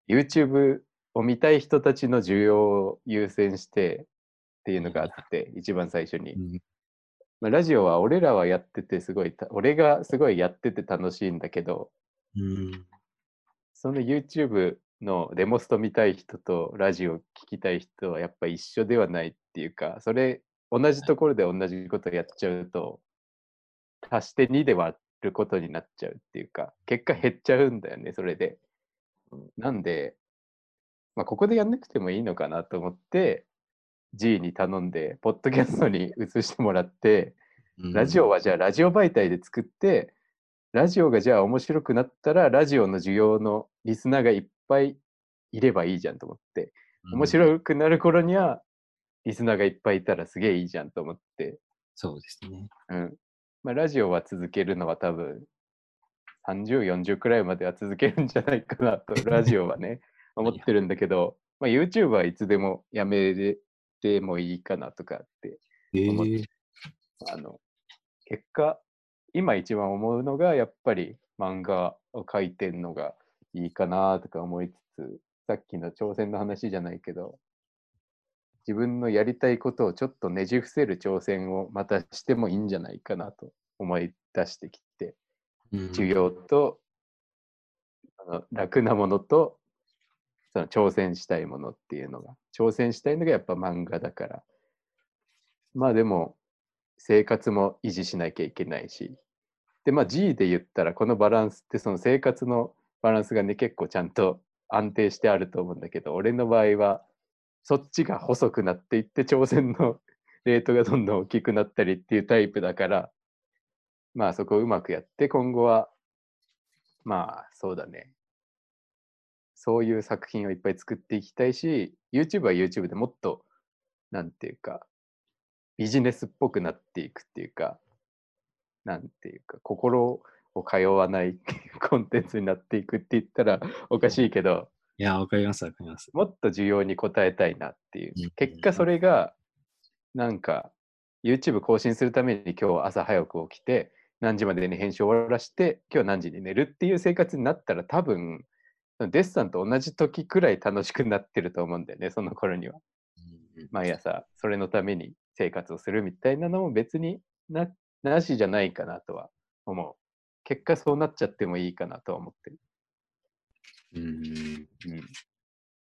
YouTube を見たい人たちの需要を優先してっていうのがあって、一番最初に。まあ、ラジオは俺らはやっててすごいた、俺がすごいやってて楽しいんだけど、うん。その YouTube のデモスト見たい人とラジオ聞きたい人はやっぱ一緒ではないっていうか、それ同じところで同じことやっちゃうと、足して2で割ることになっちゃうっていうか、結果減っちゃうんだよね、それで。なんで、まあ、ここでやんなくてもいいのかなと思って、G に頼んで、ポッドキャストに移してもらって、ラジオはじゃあラジオ媒体で作って、ラジオがじゃあ面白くなったら、ラジオの需要のリスナーがいっぱいいればいいじゃんと思って、面い。白くなる頃には、リスナーがいっぱいいたらすげえいいじゃんと思って、そうですね。うん。まあ、ラジオは続けるのは多分、30、40くらいまでは続けるんじゃないかなと、(laughs) ラジオはね、思ってるんだけど、まあ、YouTube はいつでもやめてもいいかなとかってえ思っー、あの、結果、今一番思うのが、やっぱり漫画を描いてんのがいいかなとか思いつつ、さっきの挑戦の話じゃないけど、自分のやりたいことをちょっとねじ伏せる挑戦をまたしてもいいんじゃないかなと思い出してきて、授業と、あの楽なものと、その挑戦したいものっていうのが、挑戦したいのがやっぱ漫画だから。まあでも、生活も維持しなきゃいけないし。で、まあ G で言ったら、このバランスってその生活のバランスがね、結構ちゃんと安定してあると思うんだけど、俺の場合は、そっちが細くなっていって、挑戦のレートがどんどん大きくなったりっていうタイプだから、まあそこをうまくやって、今後は、まあそうだね。そういう作品をいっぱい作っていきたいし、YouTube は YouTube でもっと、なんていうか、ビジネスっぽくなっていくっていうか、なんていうか、心を通わないコンテンツになっていくって言ったらおかしいけど、いや、わかります、わかります。もっと需要に応えたいなっていううん。結果それが、なんか、YouTube 更新するために今日朝早く起きて、何時までに編集を終わらして、今日何時に寝るっていう生活になったら多分、デッサンと同じ時くらい楽しくなってると思うんだよね、その頃には。うん毎朝それのために生活をするみたいなのも別にななしじゃないかなとは思う。結果そうなっちゃってもいいかなとは思ってる。うんうん、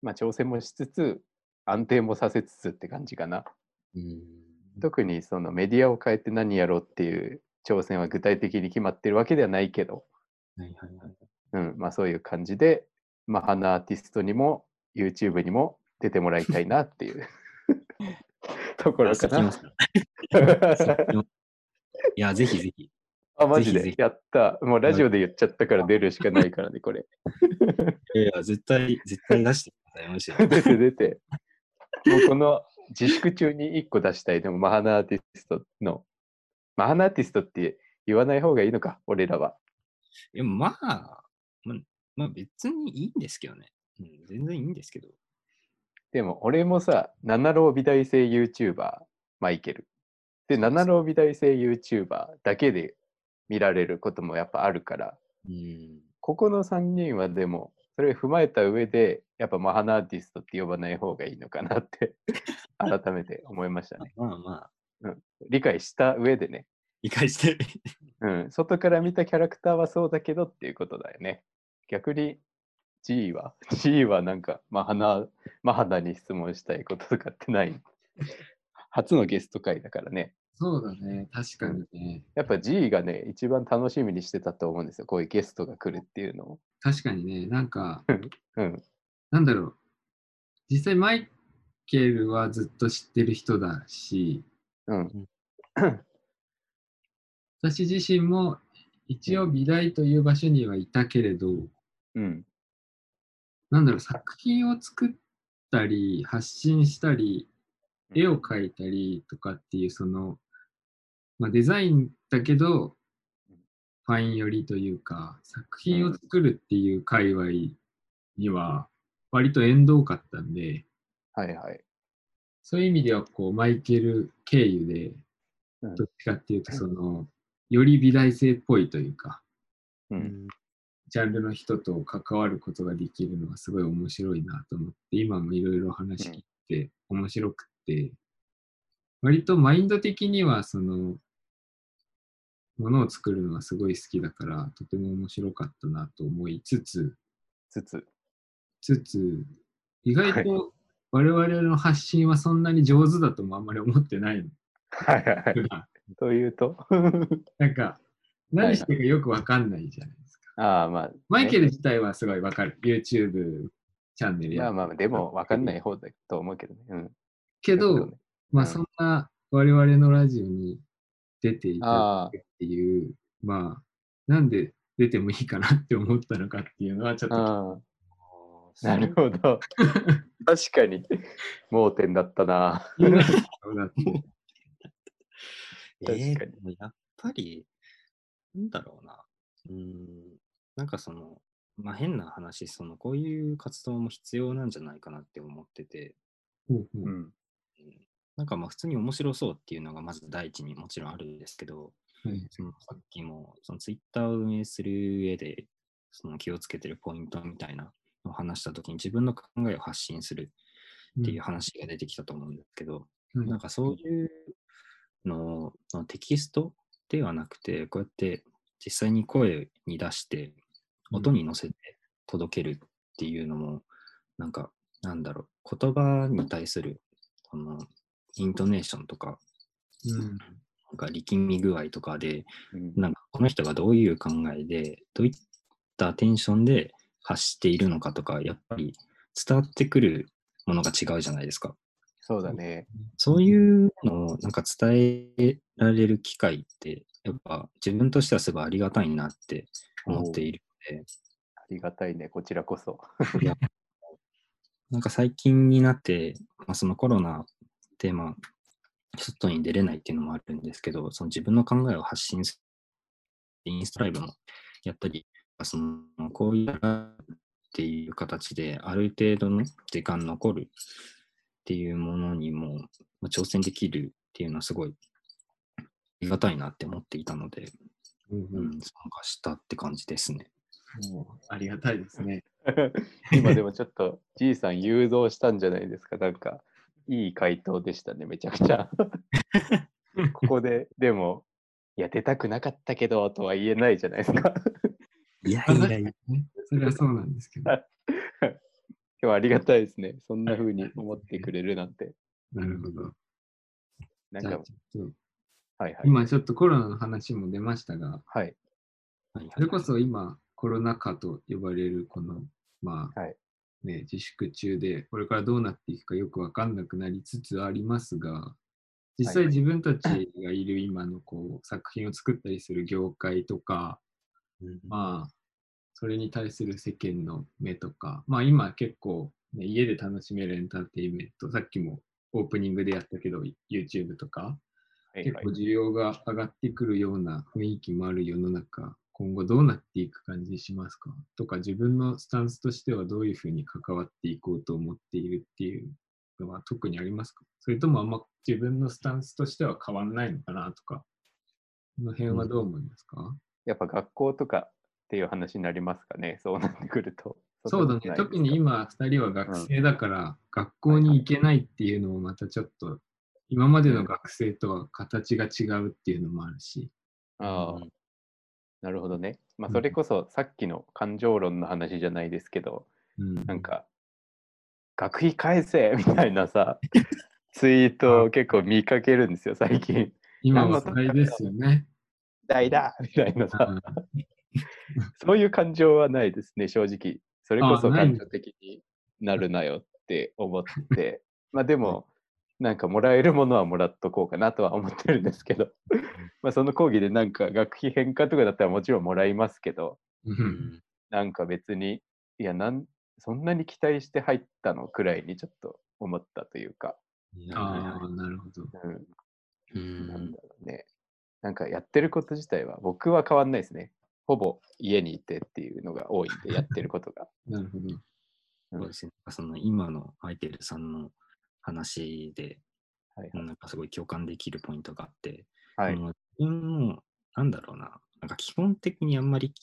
まあ挑戦もしつつ安定もさせつつって感じかな。うん特にそのメディアを変えて何やろうっていう挑戦は具体的に決まってるわけではないけど、はいはいはい。うん、まあそういう感じで、まあ花アーティストにも YouTube にも出てもらいたいなっていう (laughs) ところかな。(laughs) いや、ぜひぜひ。あ、マジで？やった。もうラジオで言っちゃったから出るしかないからね、これ。(laughs) いやいや、絶対、絶対出してください。出て出て。もうこの自粛中に1個出したい。でも、マハナアーティストの。マハナアーティストって言わない方がいいのか、俺らは。いや、まあ、まあ、まあ、別にいいんですけどね。うん、全然いいんですけど。でも、俺もさ、七郎美大生 YouTuber、マイケル。で、七郎美大生 YouTuber だけで見られることもやっぱあるから、うん。ここの3人はでも、それを踏まえた上で、やっぱマハナアーティストって呼ばない方がいいのかなって、(laughs) 改めて思いましたね。まあまあ、理解した上でね、理解して。うん、外から見たキャラクターはそうだけどっていうことだよね。逆に G は (laughs) ?G はなんか、マハナ、マハナに質問したいこととかってない？初のゲスト会だからね。そうだね、確かにね。やっぱ G がね、一番楽しみにしてたと思うんですよ。こういうゲストが来るっていうのを。確かにね、なんか、(laughs) うん。なんだろう。実際マイケルはずっと知ってる人だし、うん。私自身も一応美大という場所にはいたけれど、うん。なんだろう、作品を作ったり、発信したり、絵を描いたりとかっていう、その、まあ、デザインだけど、ファイン寄りというか、作品を作るっていう界隈には、割と縁遠かったんで、はいはい。そういう意味では、こう、マイケル経由で、うんどっちかっていうと、その、より美大生っぽいというか、うん。ジャンルの人と関わることができるのはすごい面白いなと思って、今もいろいろ話聞いて面白くって、割とマインド的にはその、ものを作るのはすごい好きだから、とても面白かったなと思いつつ、つつ。つつ、意外と我々の発信はそんなに上手だともあんまり思ってないのはいはいはい。が、というと？(laughs) なんか、何してるかよくわかんないじゃない。ああ、まあ、ね、マイケル自体はすごいわかる。YouTube チャンネルやいや、まあ、でも分かんない方だと思うけどね。うん。けど、まあうんそんな我々のラジオに出ていたっていう、まあ、なんで出てもいいかなって思ったのかっていうのはちょっとああ、なるほど。(laughs) 確かに、盲点だったな。気になるところだって。(laughs) え確ー、やっぱり、なんだろうな。うーん、なんかその、まあ、変な話、その、こういう活動も必要なんじゃないかなって思ってて、ほうん。うん。なんかまあ普通に面白そうっていうのがまず第一にもちろんあるんですけど、はい。そのさっきもそのツイッターを運営する上でその気をつけてるポイントみたいなのを話したときに自分の考えを発信するっていう話が出てきたと思うんですけど、うん。なんかそういうののテキストではなくて、こうやって実際に声に出して、音に乗せて届けるっていうのも、なんか、なんだろう、言葉に対する、この、イントネーションとか、うんなんか力み具合とかで、うんなんかこの人がどういう考えで、どういったテンションで発しているのかとか、やっぱり伝わってくるものが違うじゃないですか。そうだね。そういうのをなんか伝えられる機会って、やっぱ自分としてはすごいありがたいなって思っているので、ありがたいね、こちらこそ。なんか最近になって、まあ、そのコロナで、まあ、外に出れないっていうのもあるんですけど、その自分の考えを発信する、インスタライブもやったり、そのこういうっていう形で、ある程度の時間残るっていうものにも、まあ、挑戦できるっていうのはすごいありがたいなって思っていたので、うんううんん、参加したって感じですね。もうありがたいですね。(laughs) 今でもちょっと、じいさん誘導したんじゃないですか。なんか、いい回答でしたね、めちゃくちゃ。(laughs) ここで、でも、いや、出たくなかったけど、とは言えないじゃないですか。いやいやいやそれはそうなんですけど。(laughs) 今日はありがたいですね。そんな風に思ってくれるなんて。なるほど。なんかじゃあ、ちょっとはいはい。今ちょっとコロナの話も出ましたが、はい。はいそれこそ今コロナ禍と呼ばれるこの、まあ、はい。ね、自粛中でこれからどうなっていくかよくわかんなくなりつつありますが、実際はい。自分たちがいる今のこう作品を作ったりする業界とか、うんまあ、それに対する世間の目とか、まあ今結構、ね、家で楽しめるエンターテインメント、さっきもオープニングでやったけど、YouTube とか、結構需要が上がってくるような雰囲気もある世の中、今後どうなっていく感じしますか？とか、自分のスタンスとしてはどういうふうに関わっていこうと思っているっていうのは特にありますか？それともあんま自分のスタンスとしては変わらないのかなとか、この辺はどう思いますか、やっぱ学校とかっていう話になりますかね？そうなってくると。そうだね。特に今、2人は学生だから、学校に行けないっていうのもまたちょっと、今までの学生とは形が違うっていうのもあるし。ああうん、なるほどね。まあ、うんそれこそさっきの感情論の話じゃないですけど、うんなんか、学費返せみたいなさ、(laughs) ツイートを結構見かけるんですよ、最近。今は世代ですよね。大だみたいなさ、うん (laughs) そういう感情はないですね、正直。それこそ感情的になるなよって思って、まあでも、なんかもらえるものはもらっとこうかなとは思ってるんですけど、まあその講義でなんか学費返還とかだったらもちろんもらいますけど、うんなんか別に、いやなん、そんなに期待して入ったのくらいにちょっと思ったというか、ああ、なるほど。うん、うんなんだろうね。なんかやってること自体は僕は変わんないですね。ほぼ家にいてっていうのが多いんで、やってることが。(laughs) なるほど。そうですね。なんかその今のマイケルさんの話で、はいなんかすごい共感できるポイントがあって、はい自分も、なんだろうな、なんか基本的にあんまり、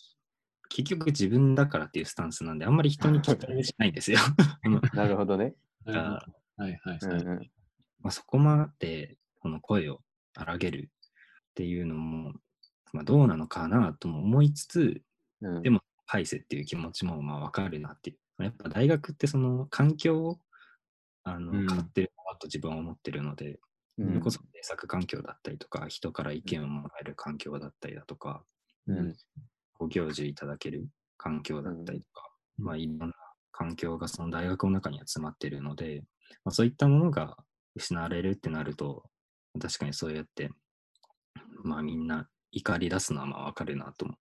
結局自分だからっていうスタンスなんで、あんまり人に期待しないんですよ。(laughs) うんなるほどね。(laughs) はいはいはい。うんうん。まあ、そこまでこの声を荒げるっていうのも、まあ、どうなのかなとも思いつつ、うんでも返せっていう気持ちもまあ分かるなっていう。やっぱ大学ってその環境をあの、うん。買ってるなと自分は思ってるので、うん。それこそ制作環境だったりとか、人から意見をもらえる環境だったりだとか、うん。ご教授いただける環境だったりとか、うん。まあいろんな環境がその大学の中には詰まってるので、まあ、そういったものが失われるってなると、確かにそうやって、まあみんな怒り出すのはまあわかるなとも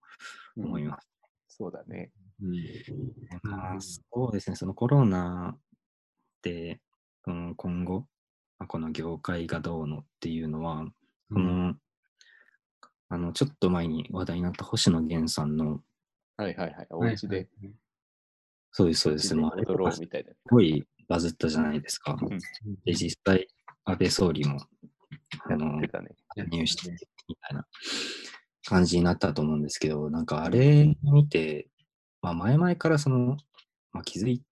思います。そうだね。うん。まあそうですね、そのコロナで、うん、今後、まあこの業界がどうのっていうのは、この、あの、ちょっと前に話題になった星野源さんの、はいはいはい。おはい家で、そうです、そうです、あれ踊ろうみたいな。すごいバズったじゃないですか。で、実際、安倍総理も、あやのね。入してみたいな感じになったと思うんですけど、なんかあれ見て、まあ前々からその、まあ気づい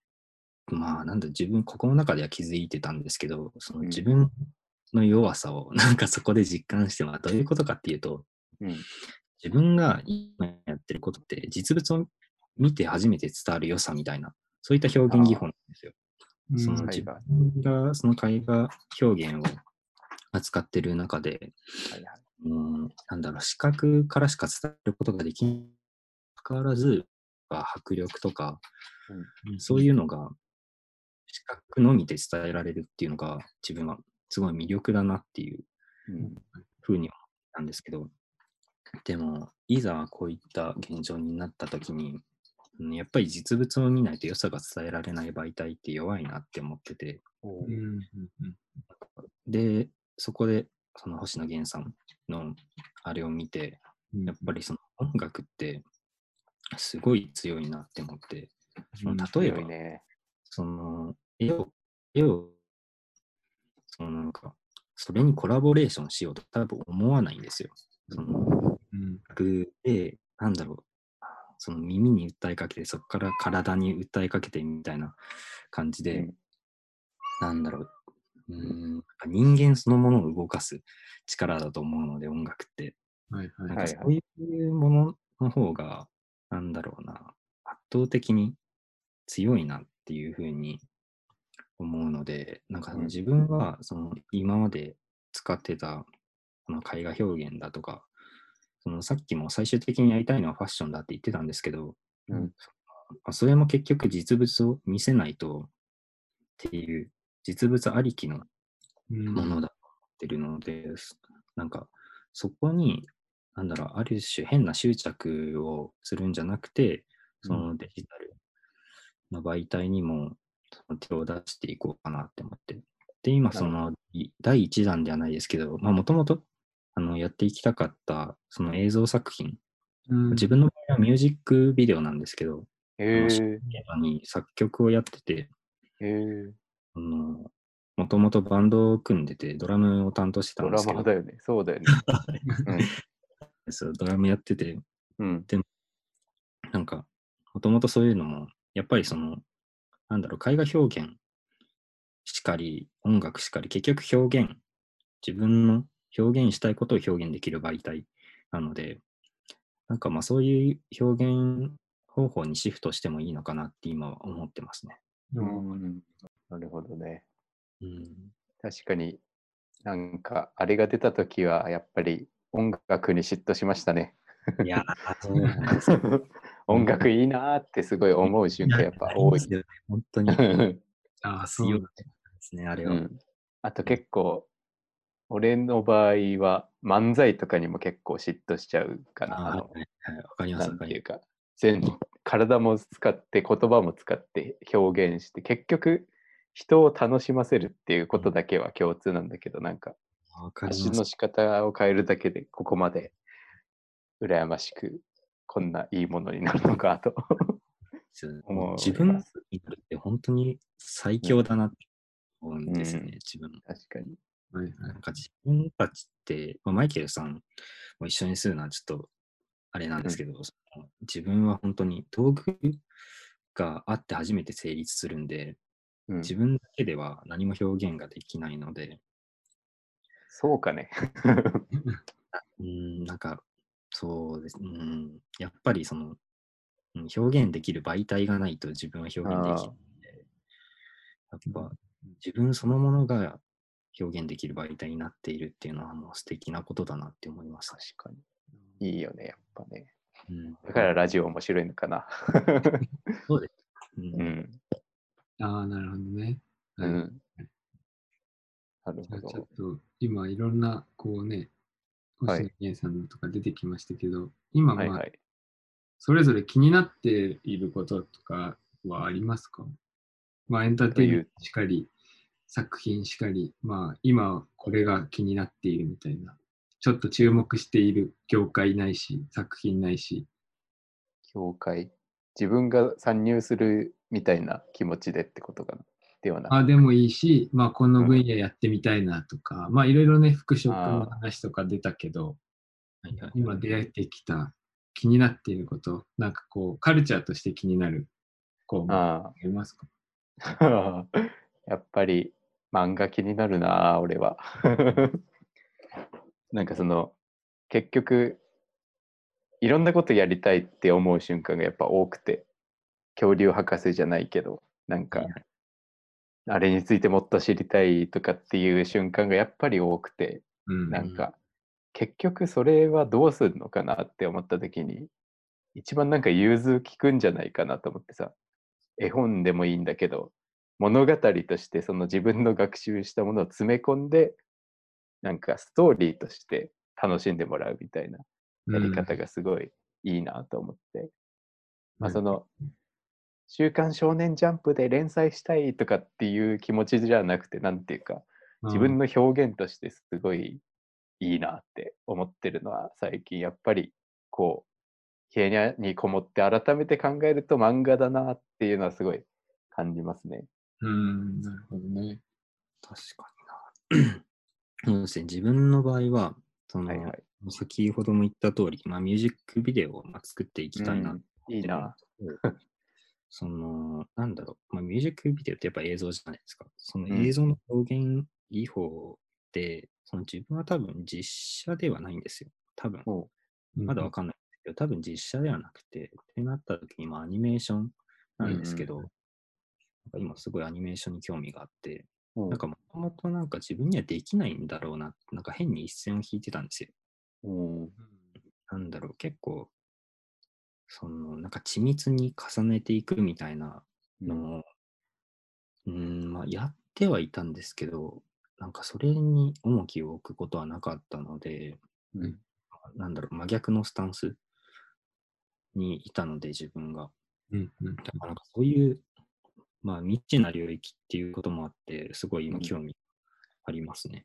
まあなんだ、自分、ここの中では気づいてたんですけど、そのうん自分の弱さを (laughs) なんかそこで実感して、まあどういうことかっていうと、うん。自分が今やってることって実物を見て初めて伝わる良さみたいな、そういった表現技法なんですよ。うんその自分がその絵画表現を扱ってる中で、はいはい。うん、なんだろう、視覚からしか伝えることができにかかわらず、まあ迫力とか、そういうのが視覚のみで伝えられるっていうのが自分はすごい魅力だなっていううん。ふうに思ったんですけど、でも、いざこういった現状になった時に、うんやっぱり実物を見ないと良さが伝えられない媒体って弱いなって思ってて、で、そこでその星野源さんのあれを見て、うんやっぱりその音楽ってすごい強いなって思って、その例えば、ね。その絵を、絵を、そのなんか、それにコラボレーションしようと多分思わないんですよ。そのうん楽で、なんだろう、その耳に訴えかけて、そこから体に訴えかけてみたいな感じで、うんなんだろう、うーん人間そのものを動かす力だと思うので、音楽って。はいはいなんはいかそういうものの方が、なんだろうな、圧倒的に強いなっていうふうに思うので、なんかそのうん。自分はその今まで使ってたこの絵画表現だとか、そのさっきも最終的にやりたいのはファッションだって言ってたんですけど、うん。まあそれも結局実物を見せないとっていう実物ありきのうん。ものだと思ってるので、なんかそこに、なんだろう、ある種変な執着をするんじゃなくて、そのデジタルの媒体にも手を出していこうかなって思って。で、今、そのい第一弾ではないですけど、まあ、もともとあのやっていきたかったその映像作品、うん自分の場合はミュージックビデオなんですけど、へえ。に作曲をやってて、へえ。あのもともとバンドを組んでて、ドラムを担当してたドんですけどラマー、だよね。そうだよね。(laughs) そうドラムやってて、うん。なんか、もともとそういうのも、やっぱりその、なんだろう、絵画表現しかり、音楽しかり、結局表現、自分の表現したいことを表現できる媒体なので、なんかまあそういう表現方法にシフトしてもいいのかなって今は思ってますね。うん。なるほどね。うん。確かになんかあれが出た時はやっぱり音楽に嫉妬しましたね。いやー、そうなんですよ。(laughs) 音楽いいなーってすごい思う瞬間やっぱ多い。ね本当に。(laughs) ああ、そうなんだ。ですね、あれは。うん、あと結構俺の場合は漫才とかにも結構嫉妬しちゃうかな。あのあーはいはいわかりまなす、わかりんていうか全体も使って言葉も使って表現して結局人を楽しませるっていうことだけは共通なんだけどなんかます。わかり発信の。仕方を変えるだけでここまで羨ましくこんないいものになるのかと自分って本当に最強だなって思うんですよね、うん自分。確かに。なんか自分たちって、まあ、マイケルさんも一緒にするのはちょっとあれなんですけど、その自分は本当に道具があって初めて成立するんで、うん、自分だけでは何も表現ができないので、そうかね。(laughs) うん、なんか、そうです、うん、やっぱりその、うん表現できる媒体がないと自分は表現できないので、やっぱ自分そのものが表現できる媒体になっているっていうのはもう素敵なことだなって思います。確かに。いいよね、やっぱね。うん、だからラジオ面白いのかな。(laughs) そうです。ううんん。ああ、なるほどね。はいうん。なるほじゃあちょっど。と今いろんなこうね、はい星野源さんとか出てきましたけど、今まあ、はいはい。それぞれ気になっていることとかはありますか？まあエンターテインメントしかり、作品しかり、まあ今これが気になっているみたいな、ちょっと注目している業界ないし、作品ないし、教会。自分が参入するみたいな気持ちでってことかな。ではな。くあでもいいし、まあこの分野やってみたいなとか、まあいろいろね、服飾の話とか出たけど、今出会ってきた気になっていること、なんかこう、カルチャーとして気になる項目あありますか？あ。(laughs) やっぱり漫画気になるな、俺は。(laughs) なんかその、結局、いろんなことやりたいって思う瞬間がやっぱ多くて、恐竜博士じゃないけど、なんかあれについてもっと知りたいとかっていう瞬間がやっぱり多くて、うんなんか、結局それはどうするのかなって思った時に、一番なんか融通きくんじゃないかなと思ってさ、絵本でもいいんだけど、物語としてその自分の学習したものを詰め込んで、なんかストーリーとして楽しんでもらうみたいなやり方がすごいいいなと思って。まあその、週刊少年ジャンプで連載したいとかっていう気持ちじゃなくて、なんていうか、自分の表現としてすごいいいなって思ってるのは最近やっぱりこう部屋にこもって改めて考えると漫画だなっていうのはすごい感じますね。うん、なるほどね。確かにな。そう自分の場合は、その、はいはい。先ほども言った通り、まあ、ミュージックビデオをまあ作っていきたいなうんいいな。その、なんだろう、まあ、ミュージックビデオってやっぱ映像じゃないですか。そのうん映像の表現技法って、その自分は多分実写ではないんですよ。多分、もまだわかんないんですけど、多分実写ではなくて、ってなった時にまあアニメーションなんですけど、うんなんか今すごいアニメーションに興味があって、なんかもともとなんか自分にはできないんだろうな、なんか変に一線を引いてたんですよ。う、うんなんだろう、結構、その、なんか緻密に重ねていくみたいなのを、うん、まあ、やってはいたんですけど、なんかそれに重きを置くことはなかったので、うんなんだろう、真逆のスタンスにいたので、自分が。うんうんだからなんかそういう、まあ、未知な領域っていうこともあって、すごい今うん興味ありますね。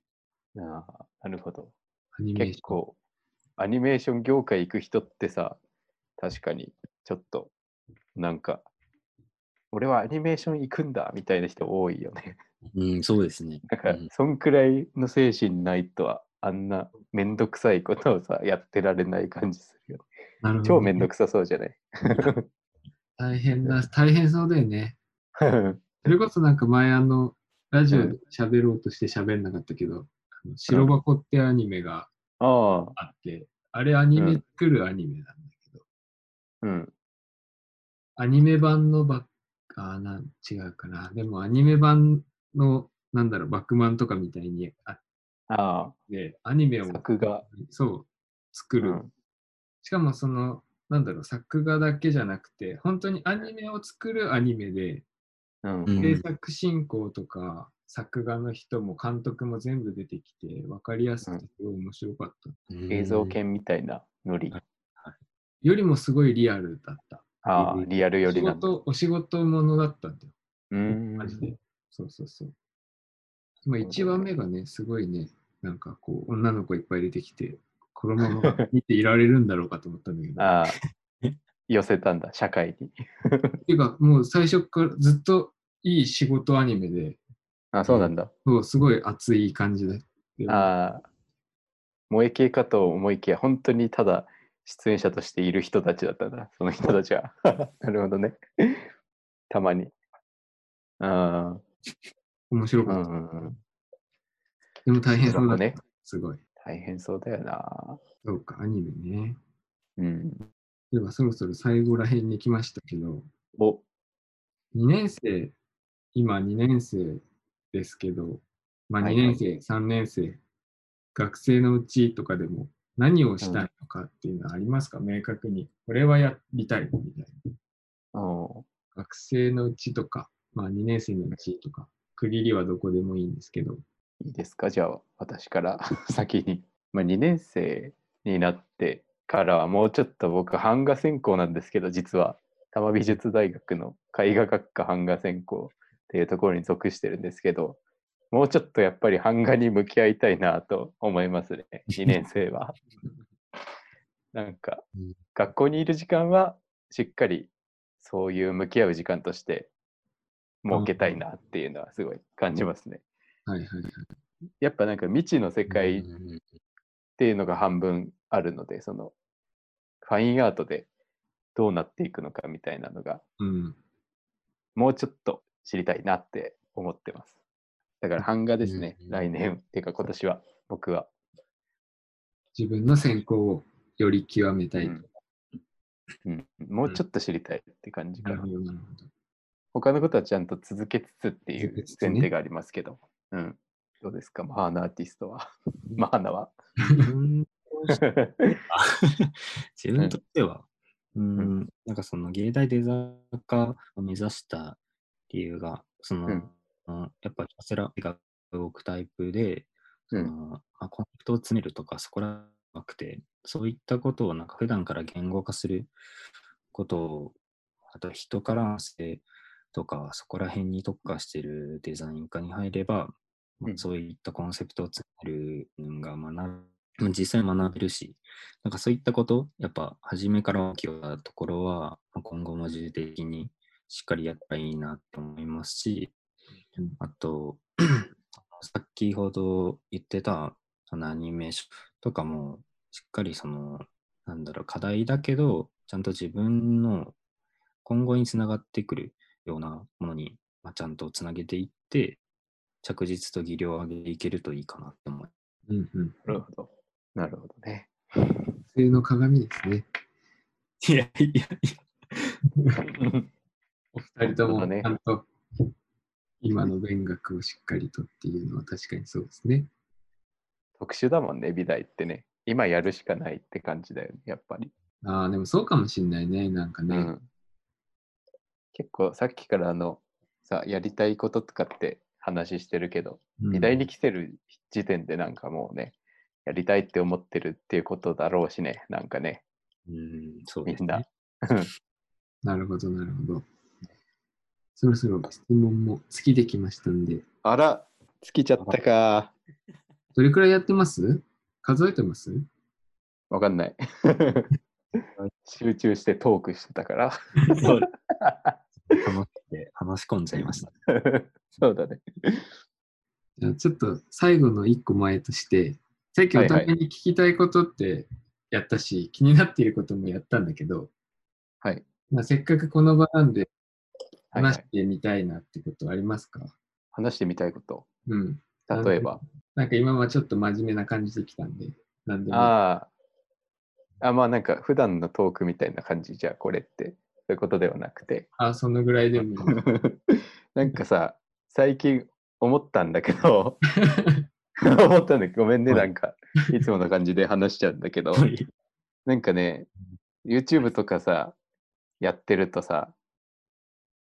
ああなるほど。結構アニメーション業界行く人ってさ、確かにちょっとなんか、俺はアニメーション行くんだみたいな人多いよね。うん、そうですね。なんかうん、そんくらいの精神ないとは、あんなめんどくさいことをさ、やってられない感じするよ。なるほどね。超めんどくさそうじゃない？(laughs) 大変だ、大変そうだよね。(laughs) それこそなんか前あの、ラジオで喋ろうとして喋んなかったけど、あの白箱ってアニメがああ、あって、あれアニメ作るアニメなんだうん。アニメ版のバック、あーなん違うかな。でもアニメ版の、なんだろう、バックマンとかみたいにあっあて、アニメあ、を作画。そう、作る。うんしかもその、なんだろう、作画だけじゃなくて、本当にアニメを作るアニメで、うんうん制作進行とか、作画の人も監督も全部出てきて、分かりやすくてすごい面白かった。映像系みたいなノリ。よりもすごいリアルだった。ああ、リアルよりなお仕事ものだったんだよ。うーんマジで。そうそうそう。まあ、1話目がね、すごいね、なんかこう、女の子いっぱい出てきて、このまま見ていられるんだろうかと思ったんだけど。っ (laughs) ああ、寄せたんだ、社会に。(laughs) ていうか、もう最初からずっといい仕事アニメで、あそうなんだ。そうすごい熱い感じで。ああ、萌え系かと思いきや、本当にただ出演者としている人たちだったんだ、その人たちは。(laughs) なるほどね。たまに。ああ、う面白かった。んうんうん。でも大変そうだ。ね。すごい。大変そうだよな。そうか、アニメね。うん。では、そろそろ最後ら辺に来ましたけど、お、2年生、今2年生ですけど、まあ2はいはい年生、3年生、学生のうちとかでも何をしたいのかっていうのはありますか、明確に。これはやりたいみたいな。お学生のうちとか、まあ2年生のうちとか、区切りはどこでもいいんですけど、いいですか？じゃあ、私から (laughs) 先に。まあ、2年生になってからはもうちょっと僕、版画専攻なんですけど、実は、多摩美術大学の絵画学科版画専攻っていうところに属してるんですけど、もうちょっとやっぱり版画に向き合いたいなと思いますね、(laughs) 2年生は。(laughs) なんかうん、学校にいる時間はしっかりそういう向き合う時間として設けたいなっていうのはすごい感じますね。はいはいはい。やっぱなんか未知の世界っうんていうのが半分あるので、そのファインアートでどうなっていくのかみたいなのがうん。もうちょっと知りたいなって思ってます。だから版画ですね、うん来年っていうか今年は僕は。自分の専攻をより極めたい。うんうん、もうちょっと知りたいって感じかな。他のことはちゃんと続けつつっていう前提がありますけど。うん。どうですか、マーナアーティストは。マーナは。自分として (laughs) 自分としては、うん、なんかその芸大デザ科を目指した理由が、その、うんうんやっぱひたすら絵が動くタイプで、そうん。のまあ、コンセプトを詰めるとか、そこらなくて、そういったことをなんか普段から言語化することを、あと人からの性とか、そこら辺に特化しているデザイン科に入れば、まあうん。そういったコンセプトを詰めるのが学実際学べるし、なんかそういったこと、やっぱ初めから大きなところは、まあ今後も重点的にしっかりやったらいいなと思いますし、うんあと、(clears throat) 先ほど言ってたそのアニメーションとかも、しっかりその、なんだろう、課題だけど、ちゃんと自分の今後につながってくるようなものに、まあ、ちゃんとつなげていって、着実と技量を上げていけるといいかなって思いうんうん。なるほど。なるほどね。普通の鏡ですね。いやいやい (laughs) お二人ともちゃんと今の勉学をしっかりとっていうのは確かにそうですね。特殊だもんね、美大ってね。今やるしかないって感じだよね、やっぱり。ああ、でもそうかもしんないね。なんかね。うん、結構さっきからあのさやりたいこととかって話してるけど、うん美大に来てる時点でなんかもうねやりたいって思ってるっていうことだろうしねなんかねうん、そうみんなですね。(laughs) なるほど、なるほど。そろそろ質問も尽きてきましたんで、あら尽きちゃったか。どれくらいやってます？数えてます？わかんない。(laughs) 集中してトークしてたから。そう。(laughs) 楽しくて話し込んじゃいました。そうだね。じゃあちょっと最後の一個前として、さっきお互いに聞きたいことってやったし、気になっていることもやったんだけど、はい。まあ、せっかくこの場なんではい、は話しい、てみたいなってことありますか、話してみたいこと。うん。例えば。なんか今はちょっと真面目な感じできたんで、なんでも。あああまあなんか普段のトークみたいな感じじゃあこれって。そういうことではなくて。あ、そのぐらいでもいい。(laughs) なんかさ、最近思ったんだけど、(laughs) 思ったんだけど、ごめんね、はい。なんか、いつもの感じで話しちゃうんだけど、なんかね、YouTube とかさ、やってるとさ、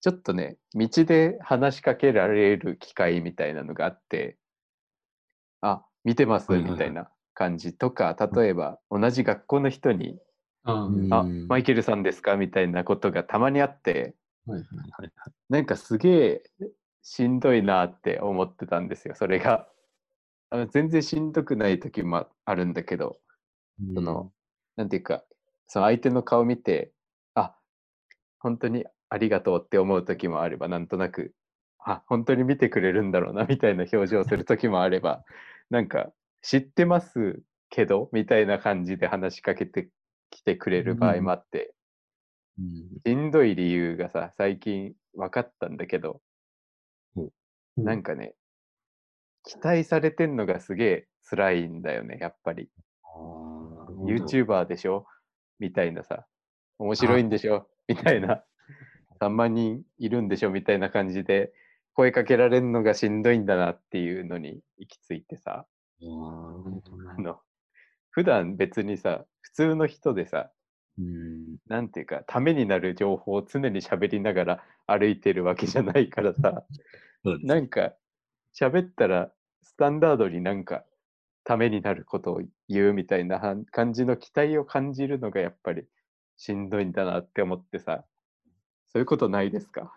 ちょっとね、道で話しかけられる機会みたいなのがあって、あ、見てますみたいな感じとか、例えば同じ学校の人に、あ、マイケルさんですかみたいなことがたまにあって、はいはい。はいはいなんかすげえしんどいなって思ってたんですよ、それが。あの全然しんどくない時もあるんだけど、その、なんていうか、その相手の顔見て、あ、本当にありがとうって思う時もあれば、なんとなく、あ、本当に見てくれるんだろうな、みたいな表情をする時もあれば、(laughs) なんか、知ってますけど、みたいな感じで話しかけてきてくれる場合もあって、うんしんどい理由がさ、最近分かったんだけど、なんかね、期待されてんのがすげえ辛いんだよね、やっぱり。YouTuber でしょ？みたいなさ、面白いんでしょ？みたいな、3万人いるんでしょみたいな感じで、声かけられるのがしんどいんだなっていうのに行き着いてさ、の、普段別にさ、普通の人でさ、うん。なんていうか、ためになる情報を常に喋りながら歩いてるわけじゃないからさ、(laughs) なんか、喋ったら、スタンダードになんか、ためになることを言うみたいな感じの期待を感じるのがやっぱりしんどいんだなって思ってさ、そういうことないですか？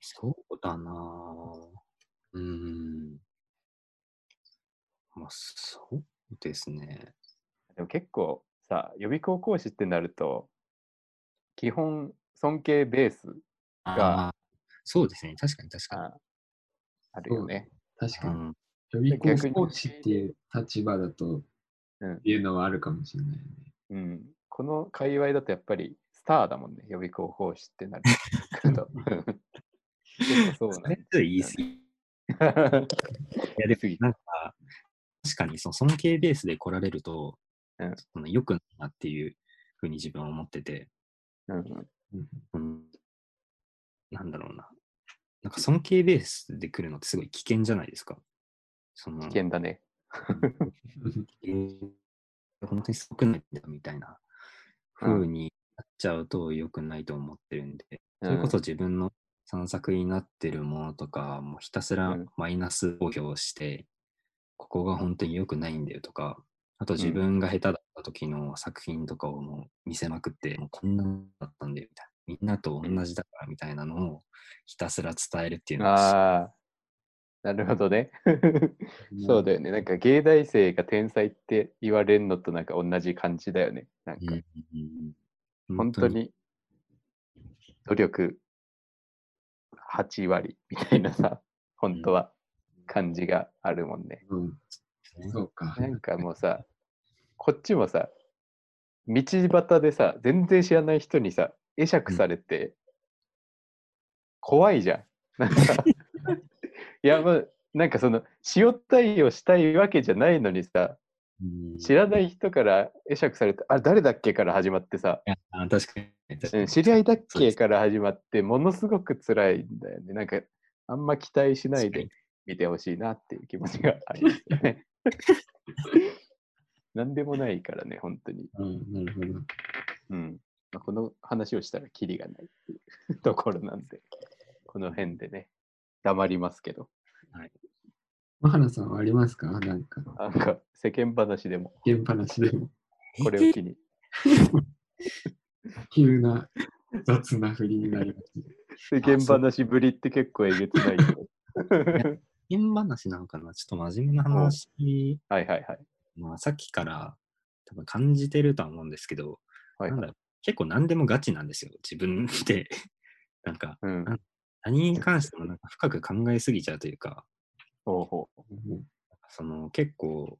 そうだなぁうーん。まあ、そうですね。でも結構さ、予備校講師ってなると、基本尊敬ベースがそうですね。確かに確かに。ああるよね。確かに。うん、予備校コーチっていう立場だと、いうのはあるかもしれないよね。うん。この界隈だとやっぱりスターだもんね、予備校講師ってなる。(laughs) そうなんそれって言い過ぎ。いや、でもなんか、確かにその尊敬ベースで来られると、うん。その良くなっていうふうに自分は思ってて、うんうん。うん、なんだろうな。なんか尊敬ベースで来るのってすごい危険じゃないですか。その危険だね。(laughs) えー本当にすごくないんだみたいな。風になっちゃうと良くないと思ってるんで、それこそ自分の散策になってるものとか、もうひたすらうんマイナス公表して、ここが本当に良くないんだよとか、あとん自分が下手だった時の作品とかをもう見せまくって、もうこんなのだったんだよみたいな。みんなと同じだからみたいなのをひたすら伝えるっていうのがああ、なるほどね。(laughs) そうだよね。なんか芸大生が天才って言われるのとなんか同じ感じだよね。なんかうんうんうん本当に努力8割みたいなさ、本当は感じがあるもんね。うん、そうか。なんかもうさ、こっちもさ、道端でさ、全然知らない人にさ、会釈されて、怖いじゃん。なんか、(laughs) いや、まあ、なんかその、塩対応したいわけじゃないのにさ、うん知らない人から会釈されて、あ、誰だっけから始まってさ、確かに確かに。うん知り合いだっけから始まって、ものすごく辛いんだよね。なんか、あんま期待しないで見てほしいなっていう気持ちがありますよね。(laughs) なんでもないからね、本当に。うん、なるほど。うん。まあ、この話をしたらキリがないっていうところなんで、この辺でね、黙りますけど、マハナさんはありますか？なんか、なんか世間話でも現話でも、(laughs) これを機に、(laughs) 急な雑な振りになりました。世間話ぶりって結構えげつないよ。(laughs) 変話なのかな？ちょっと真面目な話、はいはいはい。まあ、さっきから多分感じてるとは思うんですけど、はいなんだ結構何でもガチなんですよ。自分で。なんか、うん。何に関してもなんか深く考えすぎちゃうというか、ほうほうんその結構、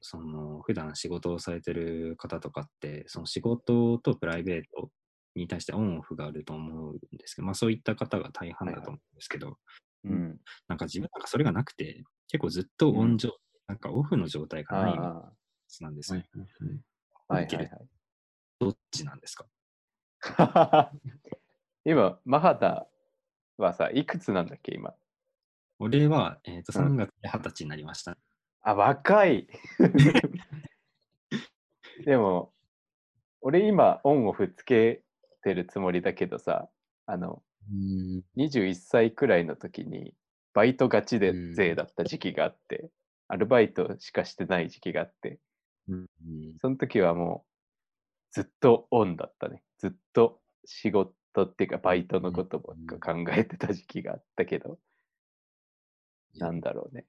その普段仕事をされてる方とかって、その仕事とプライベートに対してオンオフがあると思うんですけど、まあそういった方が大半だと思うんですけど、う。うん。なんか自分なんかそれがなくて、結構ずっとオン状、なんかオフの状態がないなんですよ。はいはいはい。あ、はいはいはい。どっちなんですか？(laughs) 今、マハタはさ、いくつなんだっけ、今？俺は、えー、とうん3月で20歳になりました。あ、若い (laughs) でも、俺今、オンオフつけてるつもりだけどさ、あの、うん。21歳くらいの時に、バイトガチでうん税だった時期があって、アルバイトしかしてない時期があって、うんその時はもう、ずっとオンだったね。ずっと仕事っていうか、バイトのことばっか考えてた時期があったけど、なんだろうね。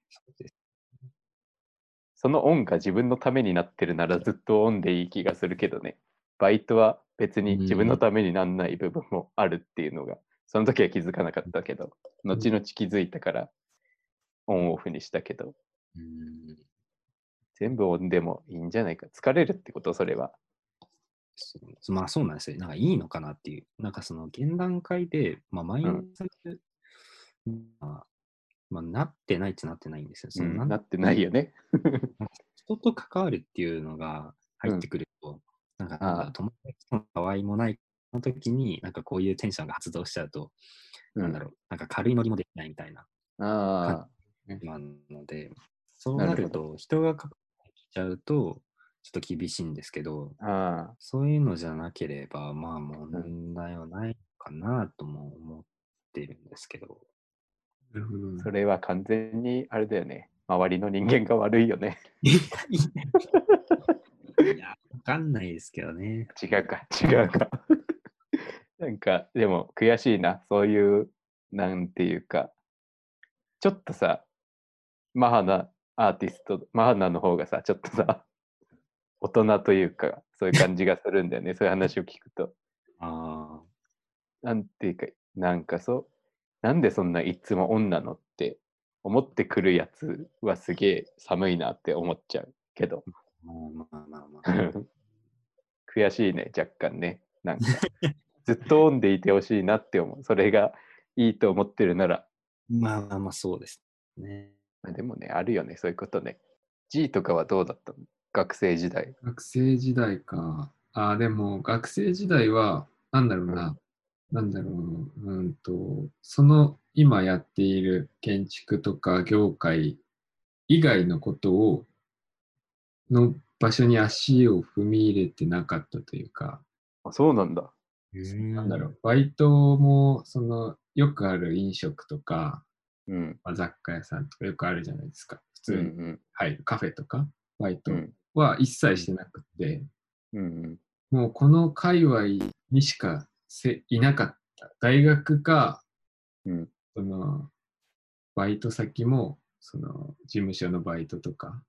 そのオンが自分のためになってるならずっとオンでいい気がするけどね。バイトは別に自分のためになんない部分もあるっていうのが、その時は気づかなかったけど、後々気づいたからオンオフにしたけど、うん全部オンでもいいんじゃないか。疲れるってことそれは。まあそうなんですよ。なんかいいのかなっていう。なんかその現段階で、まあマイナス、まあ、まあなってないってなってないんですよ。そのなん。うんなってないよね。人と関わるっていうのが入ってくると、なん。かなんか友達との場合もないの時に、なんかこういうテンションが発動しちゃうと、なんだろう、なんか軽いノリもできないみたいな、ああ、なので、そうなると人が関わってきちゃうと、ちょっと厳しいんですけど、ああ、そういうのじゃなければ、まあ問題はないかなとも思ってるんですけど。なるほど。それは完全にあれだよね。周りの人間が悪いよね。いや、わかんないですけどね。違うか、違うか。なんか、でも悔しいな。そういう、なんていうか、ちょっとさ、マハナアーティスト、マハナの方がさ、ちょっとさ、大人というか、そういう感じがするんだよね。(laughs) そういう話を聞くと。あなんていうか、なんかそう、なんでそんないつも女のって思ってくるやつはすげえ寒いなって思っちゃうけど。あ、まあまあまあまあ。(laughs) 悔しいね、若干ね。なんか、ずっとオンでいてほしいなって思う。それがいいと思ってるなら。まあまあまあ、そうですね。まあでもね、あるよね、そういうことね。G とかはどうだったの？学生時代。学生時代か。ああ、でも学生時代は、なんだろうな。なんだろう、うんと、その今やっている建築とか業界以外のことを、の場所に足を踏み入れてなかったというか、あ、そうなんだ。なんだろう、バイトも、その、よくある飲食とか、うん。まあ雑貨屋さんとかよくあるじゃないですか。普うん通に入るカフェとか、バイトうん。は一切してなくて、うん。うん。もうこの界隈にしかせいなかった。大学か、うん。その、バイト先も、その、事務所のバイトとか、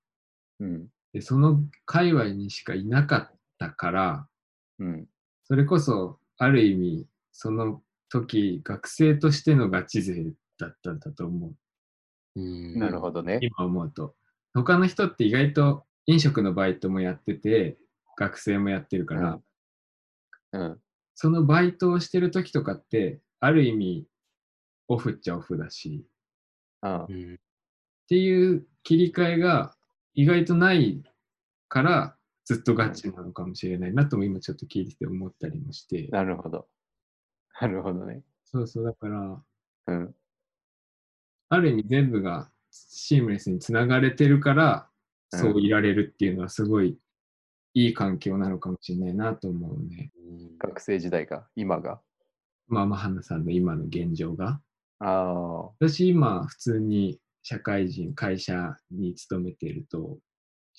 うん。で、その界隈にしかいなかったから、うん。それこそ、ある意味、その時、学生としてのガチ勢だったんだと思う。うんなるほどね。今思うと。他の人って意外と飲食のバイトもやってて、学生もやってるから、うん。そのバイトをしてる時とかって、ある意味、オフっちゃオフだし、あうんっていう切り替えが意外とないから、ずっとガチなのかもしれないなとも今ちょっと聞いてて思ったりもして、なるほど。なるほどね。そうそう、だから、うん。ある意味全部がシームレスにつながれてるから、うんそういられるっていうのはすごいいい環境なのかもしれないなと思うね。学生時代が、今が。まあ、まあ、花さんの今の現状が。ああ。私今普通に社会人、会社に勤めていると、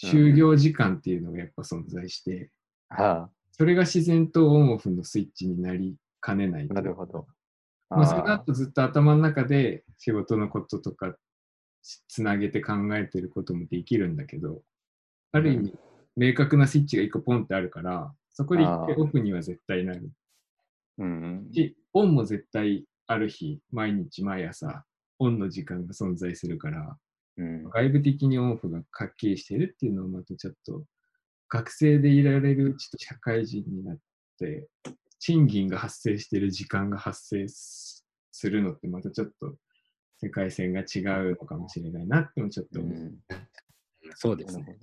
就業時間っていうのがやっぱ存在して、あそれが自然とオンオフのスイッチになりかねないなるほど。まあ、そのあ後ずっと頭の中で仕事のこととかつつなげて考えてることもできるんだけど、ある意味、明確なスイッチが一個ポンってあるから、そこで一回オフには絶対なるうん。し、オンも絶対ある日、毎日毎朝、オンの時間が存在するから、うん。外部的にオンオフがはっきりしてるっていうのをまたちょっと、学生でいられるちょっと社会人になって、賃金が発生してる時間が発生すするのってまたちょっと世界線が違うのかもしれないなってもちょっと思う。うん。そうですね。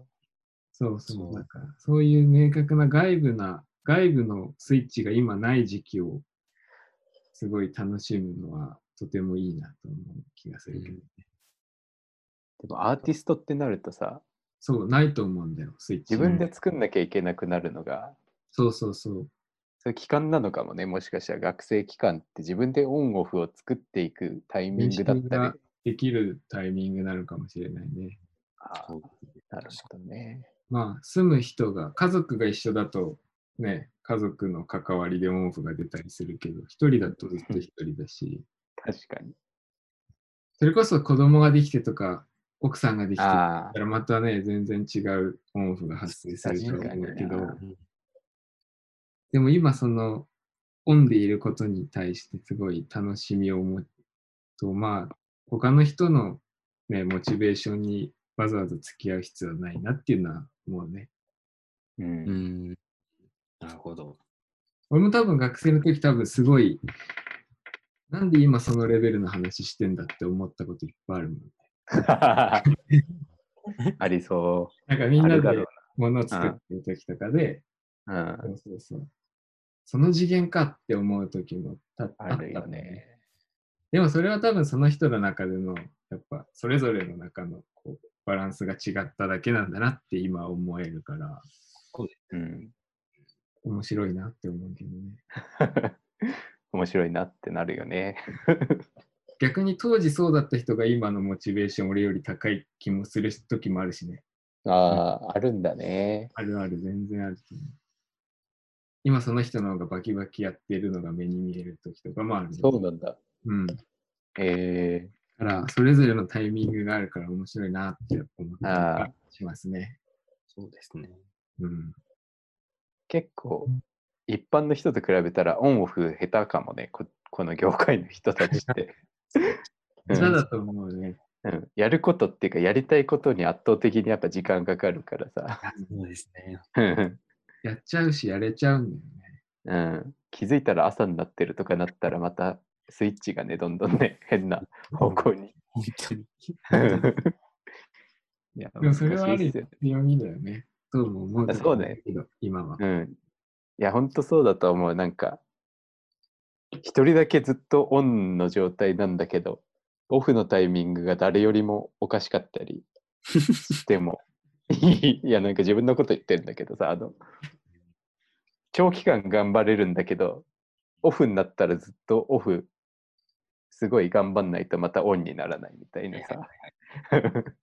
そうそう。なんかそういう明確な外部な外部のスイッチが今ない時期をすごい楽しむのはとてもいいなと思う気がするけどね。でもアーティストってなるとさ、そう、ないと思うんだよ、スイッチ。自分で作んなきゃいけなくなるのが、そうそうそう。そういう期間なのかもね、もしかしたら学生期間って自分でオンオフを作っていくタイミングだったり。できるタイミングなのかもしれないね。ああなるほどね。まあ、住む人が、家族が一緒だと、ね、家族の関わりでオンオフが出たりするけど、一人だとずっと一人だし、確かに。それこそ子供ができてとか、奥さんができてたらまたね、全然違うオンオフが発生すると思うんだけどでも今その、オンでいることに対してすごい楽しみを持つと、まあ、他の人のね、モチベーションにわざわざ付き合う必要はないなっていうのはもうね、う。うんん。なるほど。俺も多分学生の時多分すごい、なんで今そのレベルの話してんだって思ったこといっぱいあるもんね。(laughs) ありそなんかみんなで物を作ってる時とかで、う。うん。そうそうそう。その次元かって思う時もたあるよね。でもそれは多分その人の中での、やっぱそれぞれの中のバランスが違っただけなんだなって今思えるから、うん。面白いなって思うけどね。(laughs) 面白いなってなるよね。(laughs) 逆に当時そうだった人が今のモチベーション俺より高い気もする時もあるしね。ああ、あるんだね。あるある、全然あると思う。今その人の方がバキバキやってるのが目に見える時とかもある。そうなんだ。うん。だえから、それぞれのタイミングがあるから面白いなって思ったりしますね。そうですね。うん。結構、一般の人と比べたらオンオフ下手かもね、ここの業界の人たちって。(laughs) うん下だと思うね。うん、やることっていうか、やりたいことに圧倒的にやっぱ時間かかるからさ。そうですね。うんやっちゃうし、やれちゃうんだよね。うん、気づいたら朝になってるとかなったらまたスイッチがね、どんどんね、変な方向に。本当に。いやでもそれはある難しいっすよね強みだよね。とも思うあそうね今は。うん。いや、ほんとそうだと思う。なんか、一人だけずっとオンの状態なんだけど、オフのタイミングが誰よりもおかしかったりしても、いや、なんか自分のこと言ってるんだけどさ、あの、長期間頑張れるんだけど、オフになったらずっとオフ、すごい頑張んないとまたオンにならないみたいなさ、(laughs)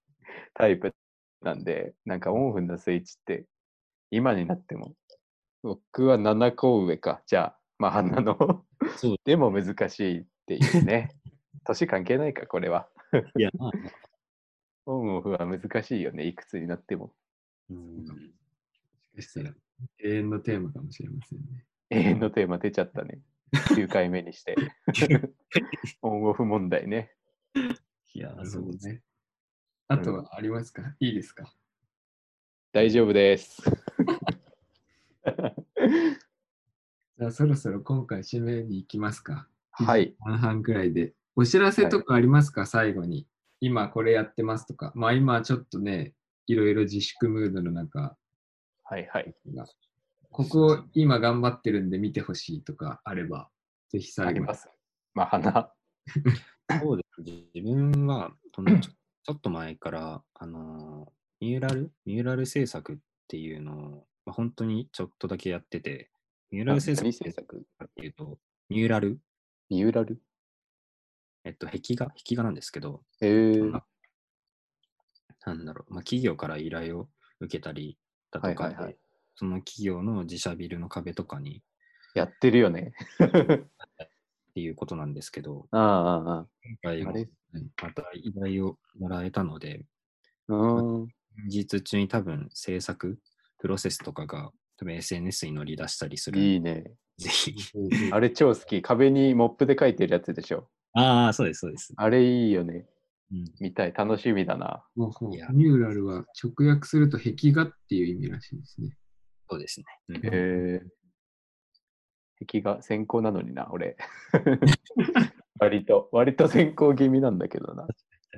タイプなんで、なんかオンオフのスイッチって、今になっても、僕は7個上か。じゃあ、まあ、花の。でも難しいっていうね。(laughs) 年関係ないか、これは。いや、まあ、オンオフは難しいよね、いくつになっても。うん。もしかしたら永遠のテーマかもしれませんね。永遠のテーマ出ちゃったね。9回目にして。(laughs) (laughs) オンオフ問題ね。いやそうね。あとはありますか、いいですか？大丈夫です。(laughs) じゃあそろそろ今回締めに行きますか。はい。半々くらいで。お知らせとかありますか、最後に。今これやってますとか。まあ今ちょっとね、いろいろ自粛ムードの中はいはい。が、ここ今頑張ってるんで見てほしいとかあれば、ぜひ最後にありま。す。まあ、花。(laughs) そうです。自分はそのちょ、ちょっと前から、あのーミューラルミューラル制作っていうのを、まあ、本当にちょっとだけやってて、ミューラル制作何って制作？っていうと、ミューラル、ミューラル？えっと、壁画、壁画なんですけど、えー、まなんだろう、まあ、企業から依頼を受けたりだとかで、はいはいはい。その企業の自社ビルの壁とかにやってるよね。(laughs) っていうことなんですけど、ああ、ああ、今回もまた依頼をもらえたので、うん。近日中に多分制作、プロセスとかが多分 SNS に乗り出したりする。いいね。ぜひ。(laughs) あれ超好き。壁にモップで書いてるやつでしょ？ああ、そうです、そうです。あれいいよね。うん、見たい。楽しみだな。ほうほういやミューラルは直訳すると壁画っていう意味らしいですね。そうですね。うんへえ。壁が先行なのにな、俺。(laughs) 割と、割と先行気味なんだけどな。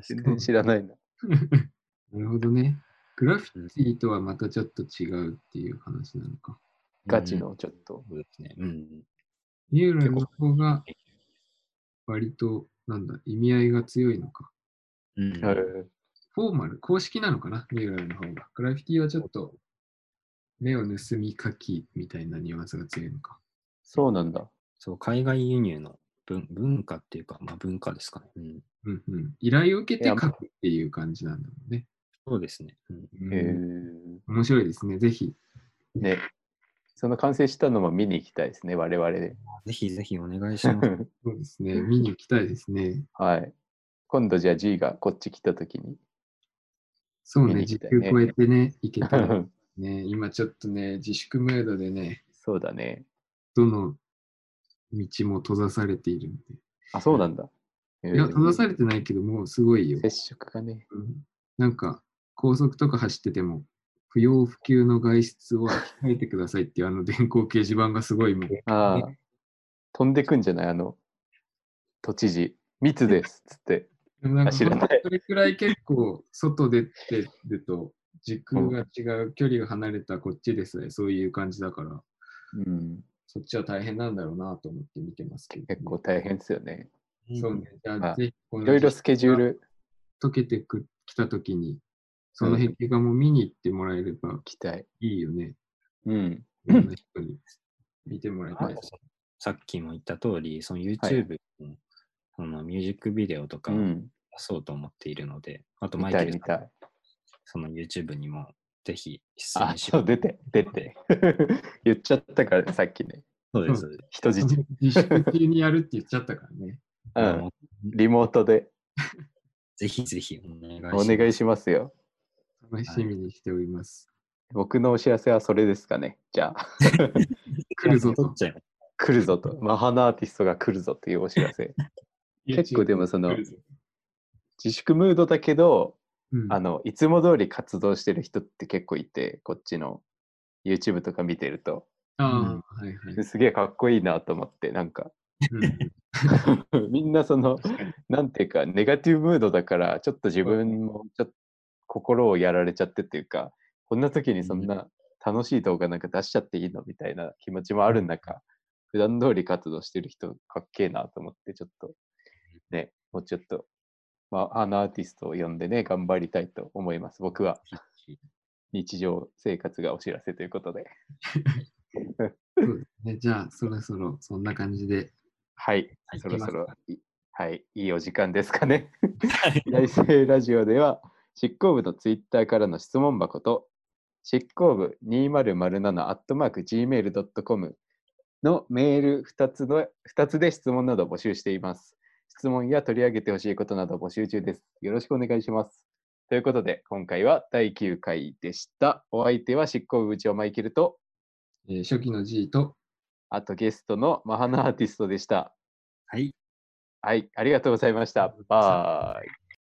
全然知らないな。(laughs) なるほどね。グラフィティとはまたちょっと違うっていう話なのか。ガチのちょっと。そうですね。うん。ニューラルの方が割と、なんだ、意味合いが強いのか。うん。はいフォーマル、公式なのかな、ニューラルの方が。グラフィティはちょっと目を盗み書きみたいなニュアンスが強いのか。そうなんだ。そう、海外輸入の文文化っていうか、まあ文化ですかね。うん。うんうん。依頼を受けて書くっていう感じなんだもんね。そうですね。うん。うんへえ。面白いですね。ぜひ。ね。その完成したのも見に行きたいですね、我々で。(laughs) ぜひぜひお願いします。(laughs) そうですね。見に行きたいですね。はい。今度じゃあ G がこっち来たときに。そうね。見に行時きたいね給超えてね、行けたらね。(laughs) 今ちょっとね、自粛ムードでね、そうだね。どの道も閉ざされているんあ、そうなんだ。で。いや、閉ざされててないけど、もうすごいよ。接触がね。うんなんか、高速とか走ってても、不要不急の外出は控えてくださいっていうあの電光掲示板がすごいもう、ああ。飛んでくんじゃない？あの、都知事。密です。つって。なんか知らないそれくらい結構外出てると時空が違う、距離が離れたこっちですね、そういう感じだから、うん。そっちは大変なんだろうなと思って見てますけど、結構大変ですよね。そうね。じゃあ、あぜひこのいろいろスケジュール溶けてくきたときに、その壁画も見に行ってもらえれば期待。いいよね。うん。いろんな人に見てもらいたい。さっきも言った通り、その YouTube の,、そのミュージックビデオとかを出うん。そうと思っているので、あとマイケル。その YouTube にもぜひ出あ、演しそう、出て、出て。(laughs) 言っちゃったからね、さっきね。そうです。人質。自粛中にやるって言っちゃったからね。うん。リモートでぜひぜひお願いします。お願いしますよ。楽しみにしております。僕のお知らせはそれですかね。じゃあ、(laughs) 来るぞと。来るぞと。マハナアーティストが来るぞというお知らせ。結構でもその自粛ムードだけど、うん。あの、いつも通り活動してる人って結構いて、こっちの YouTube とか見てると、ああ、はいはい。すげえかっこいいなと思って、なんか、うん (laughs) みんなその、なんていうか、ネガティブムードだから、ちょっと自分もちょっと心をやられちゃってっていうか、こんな時にそんな楽しい動画なんか出しちゃっていいのみたいな気持ちもある中、普段通り活動してる人かっけえなと思って、ちょっとね、もうちょっと、まあ、あのアーティストを呼んでね、頑張りたいと思います。僕は (laughs) 日常生活がお知らせということで。そ。じゃあ、そろそろそんな感じで。はい、はいそろそろはい、いいお時間ですかね。(laughs) 大生ラジオでは、執行部のツイッターからの質問箱と、執行部 2007-gmail.com のメール2つの2つで質問などを募集しています。質問や取り上げてほしいことなど募集中です。よろしくお願いします。ということで、今回は第9回でした。お相手は執行部部長マイケルと、えー初期の G と、あとゲストのマハナアーティストでした。はい。はい、ありがとうございました。バイ。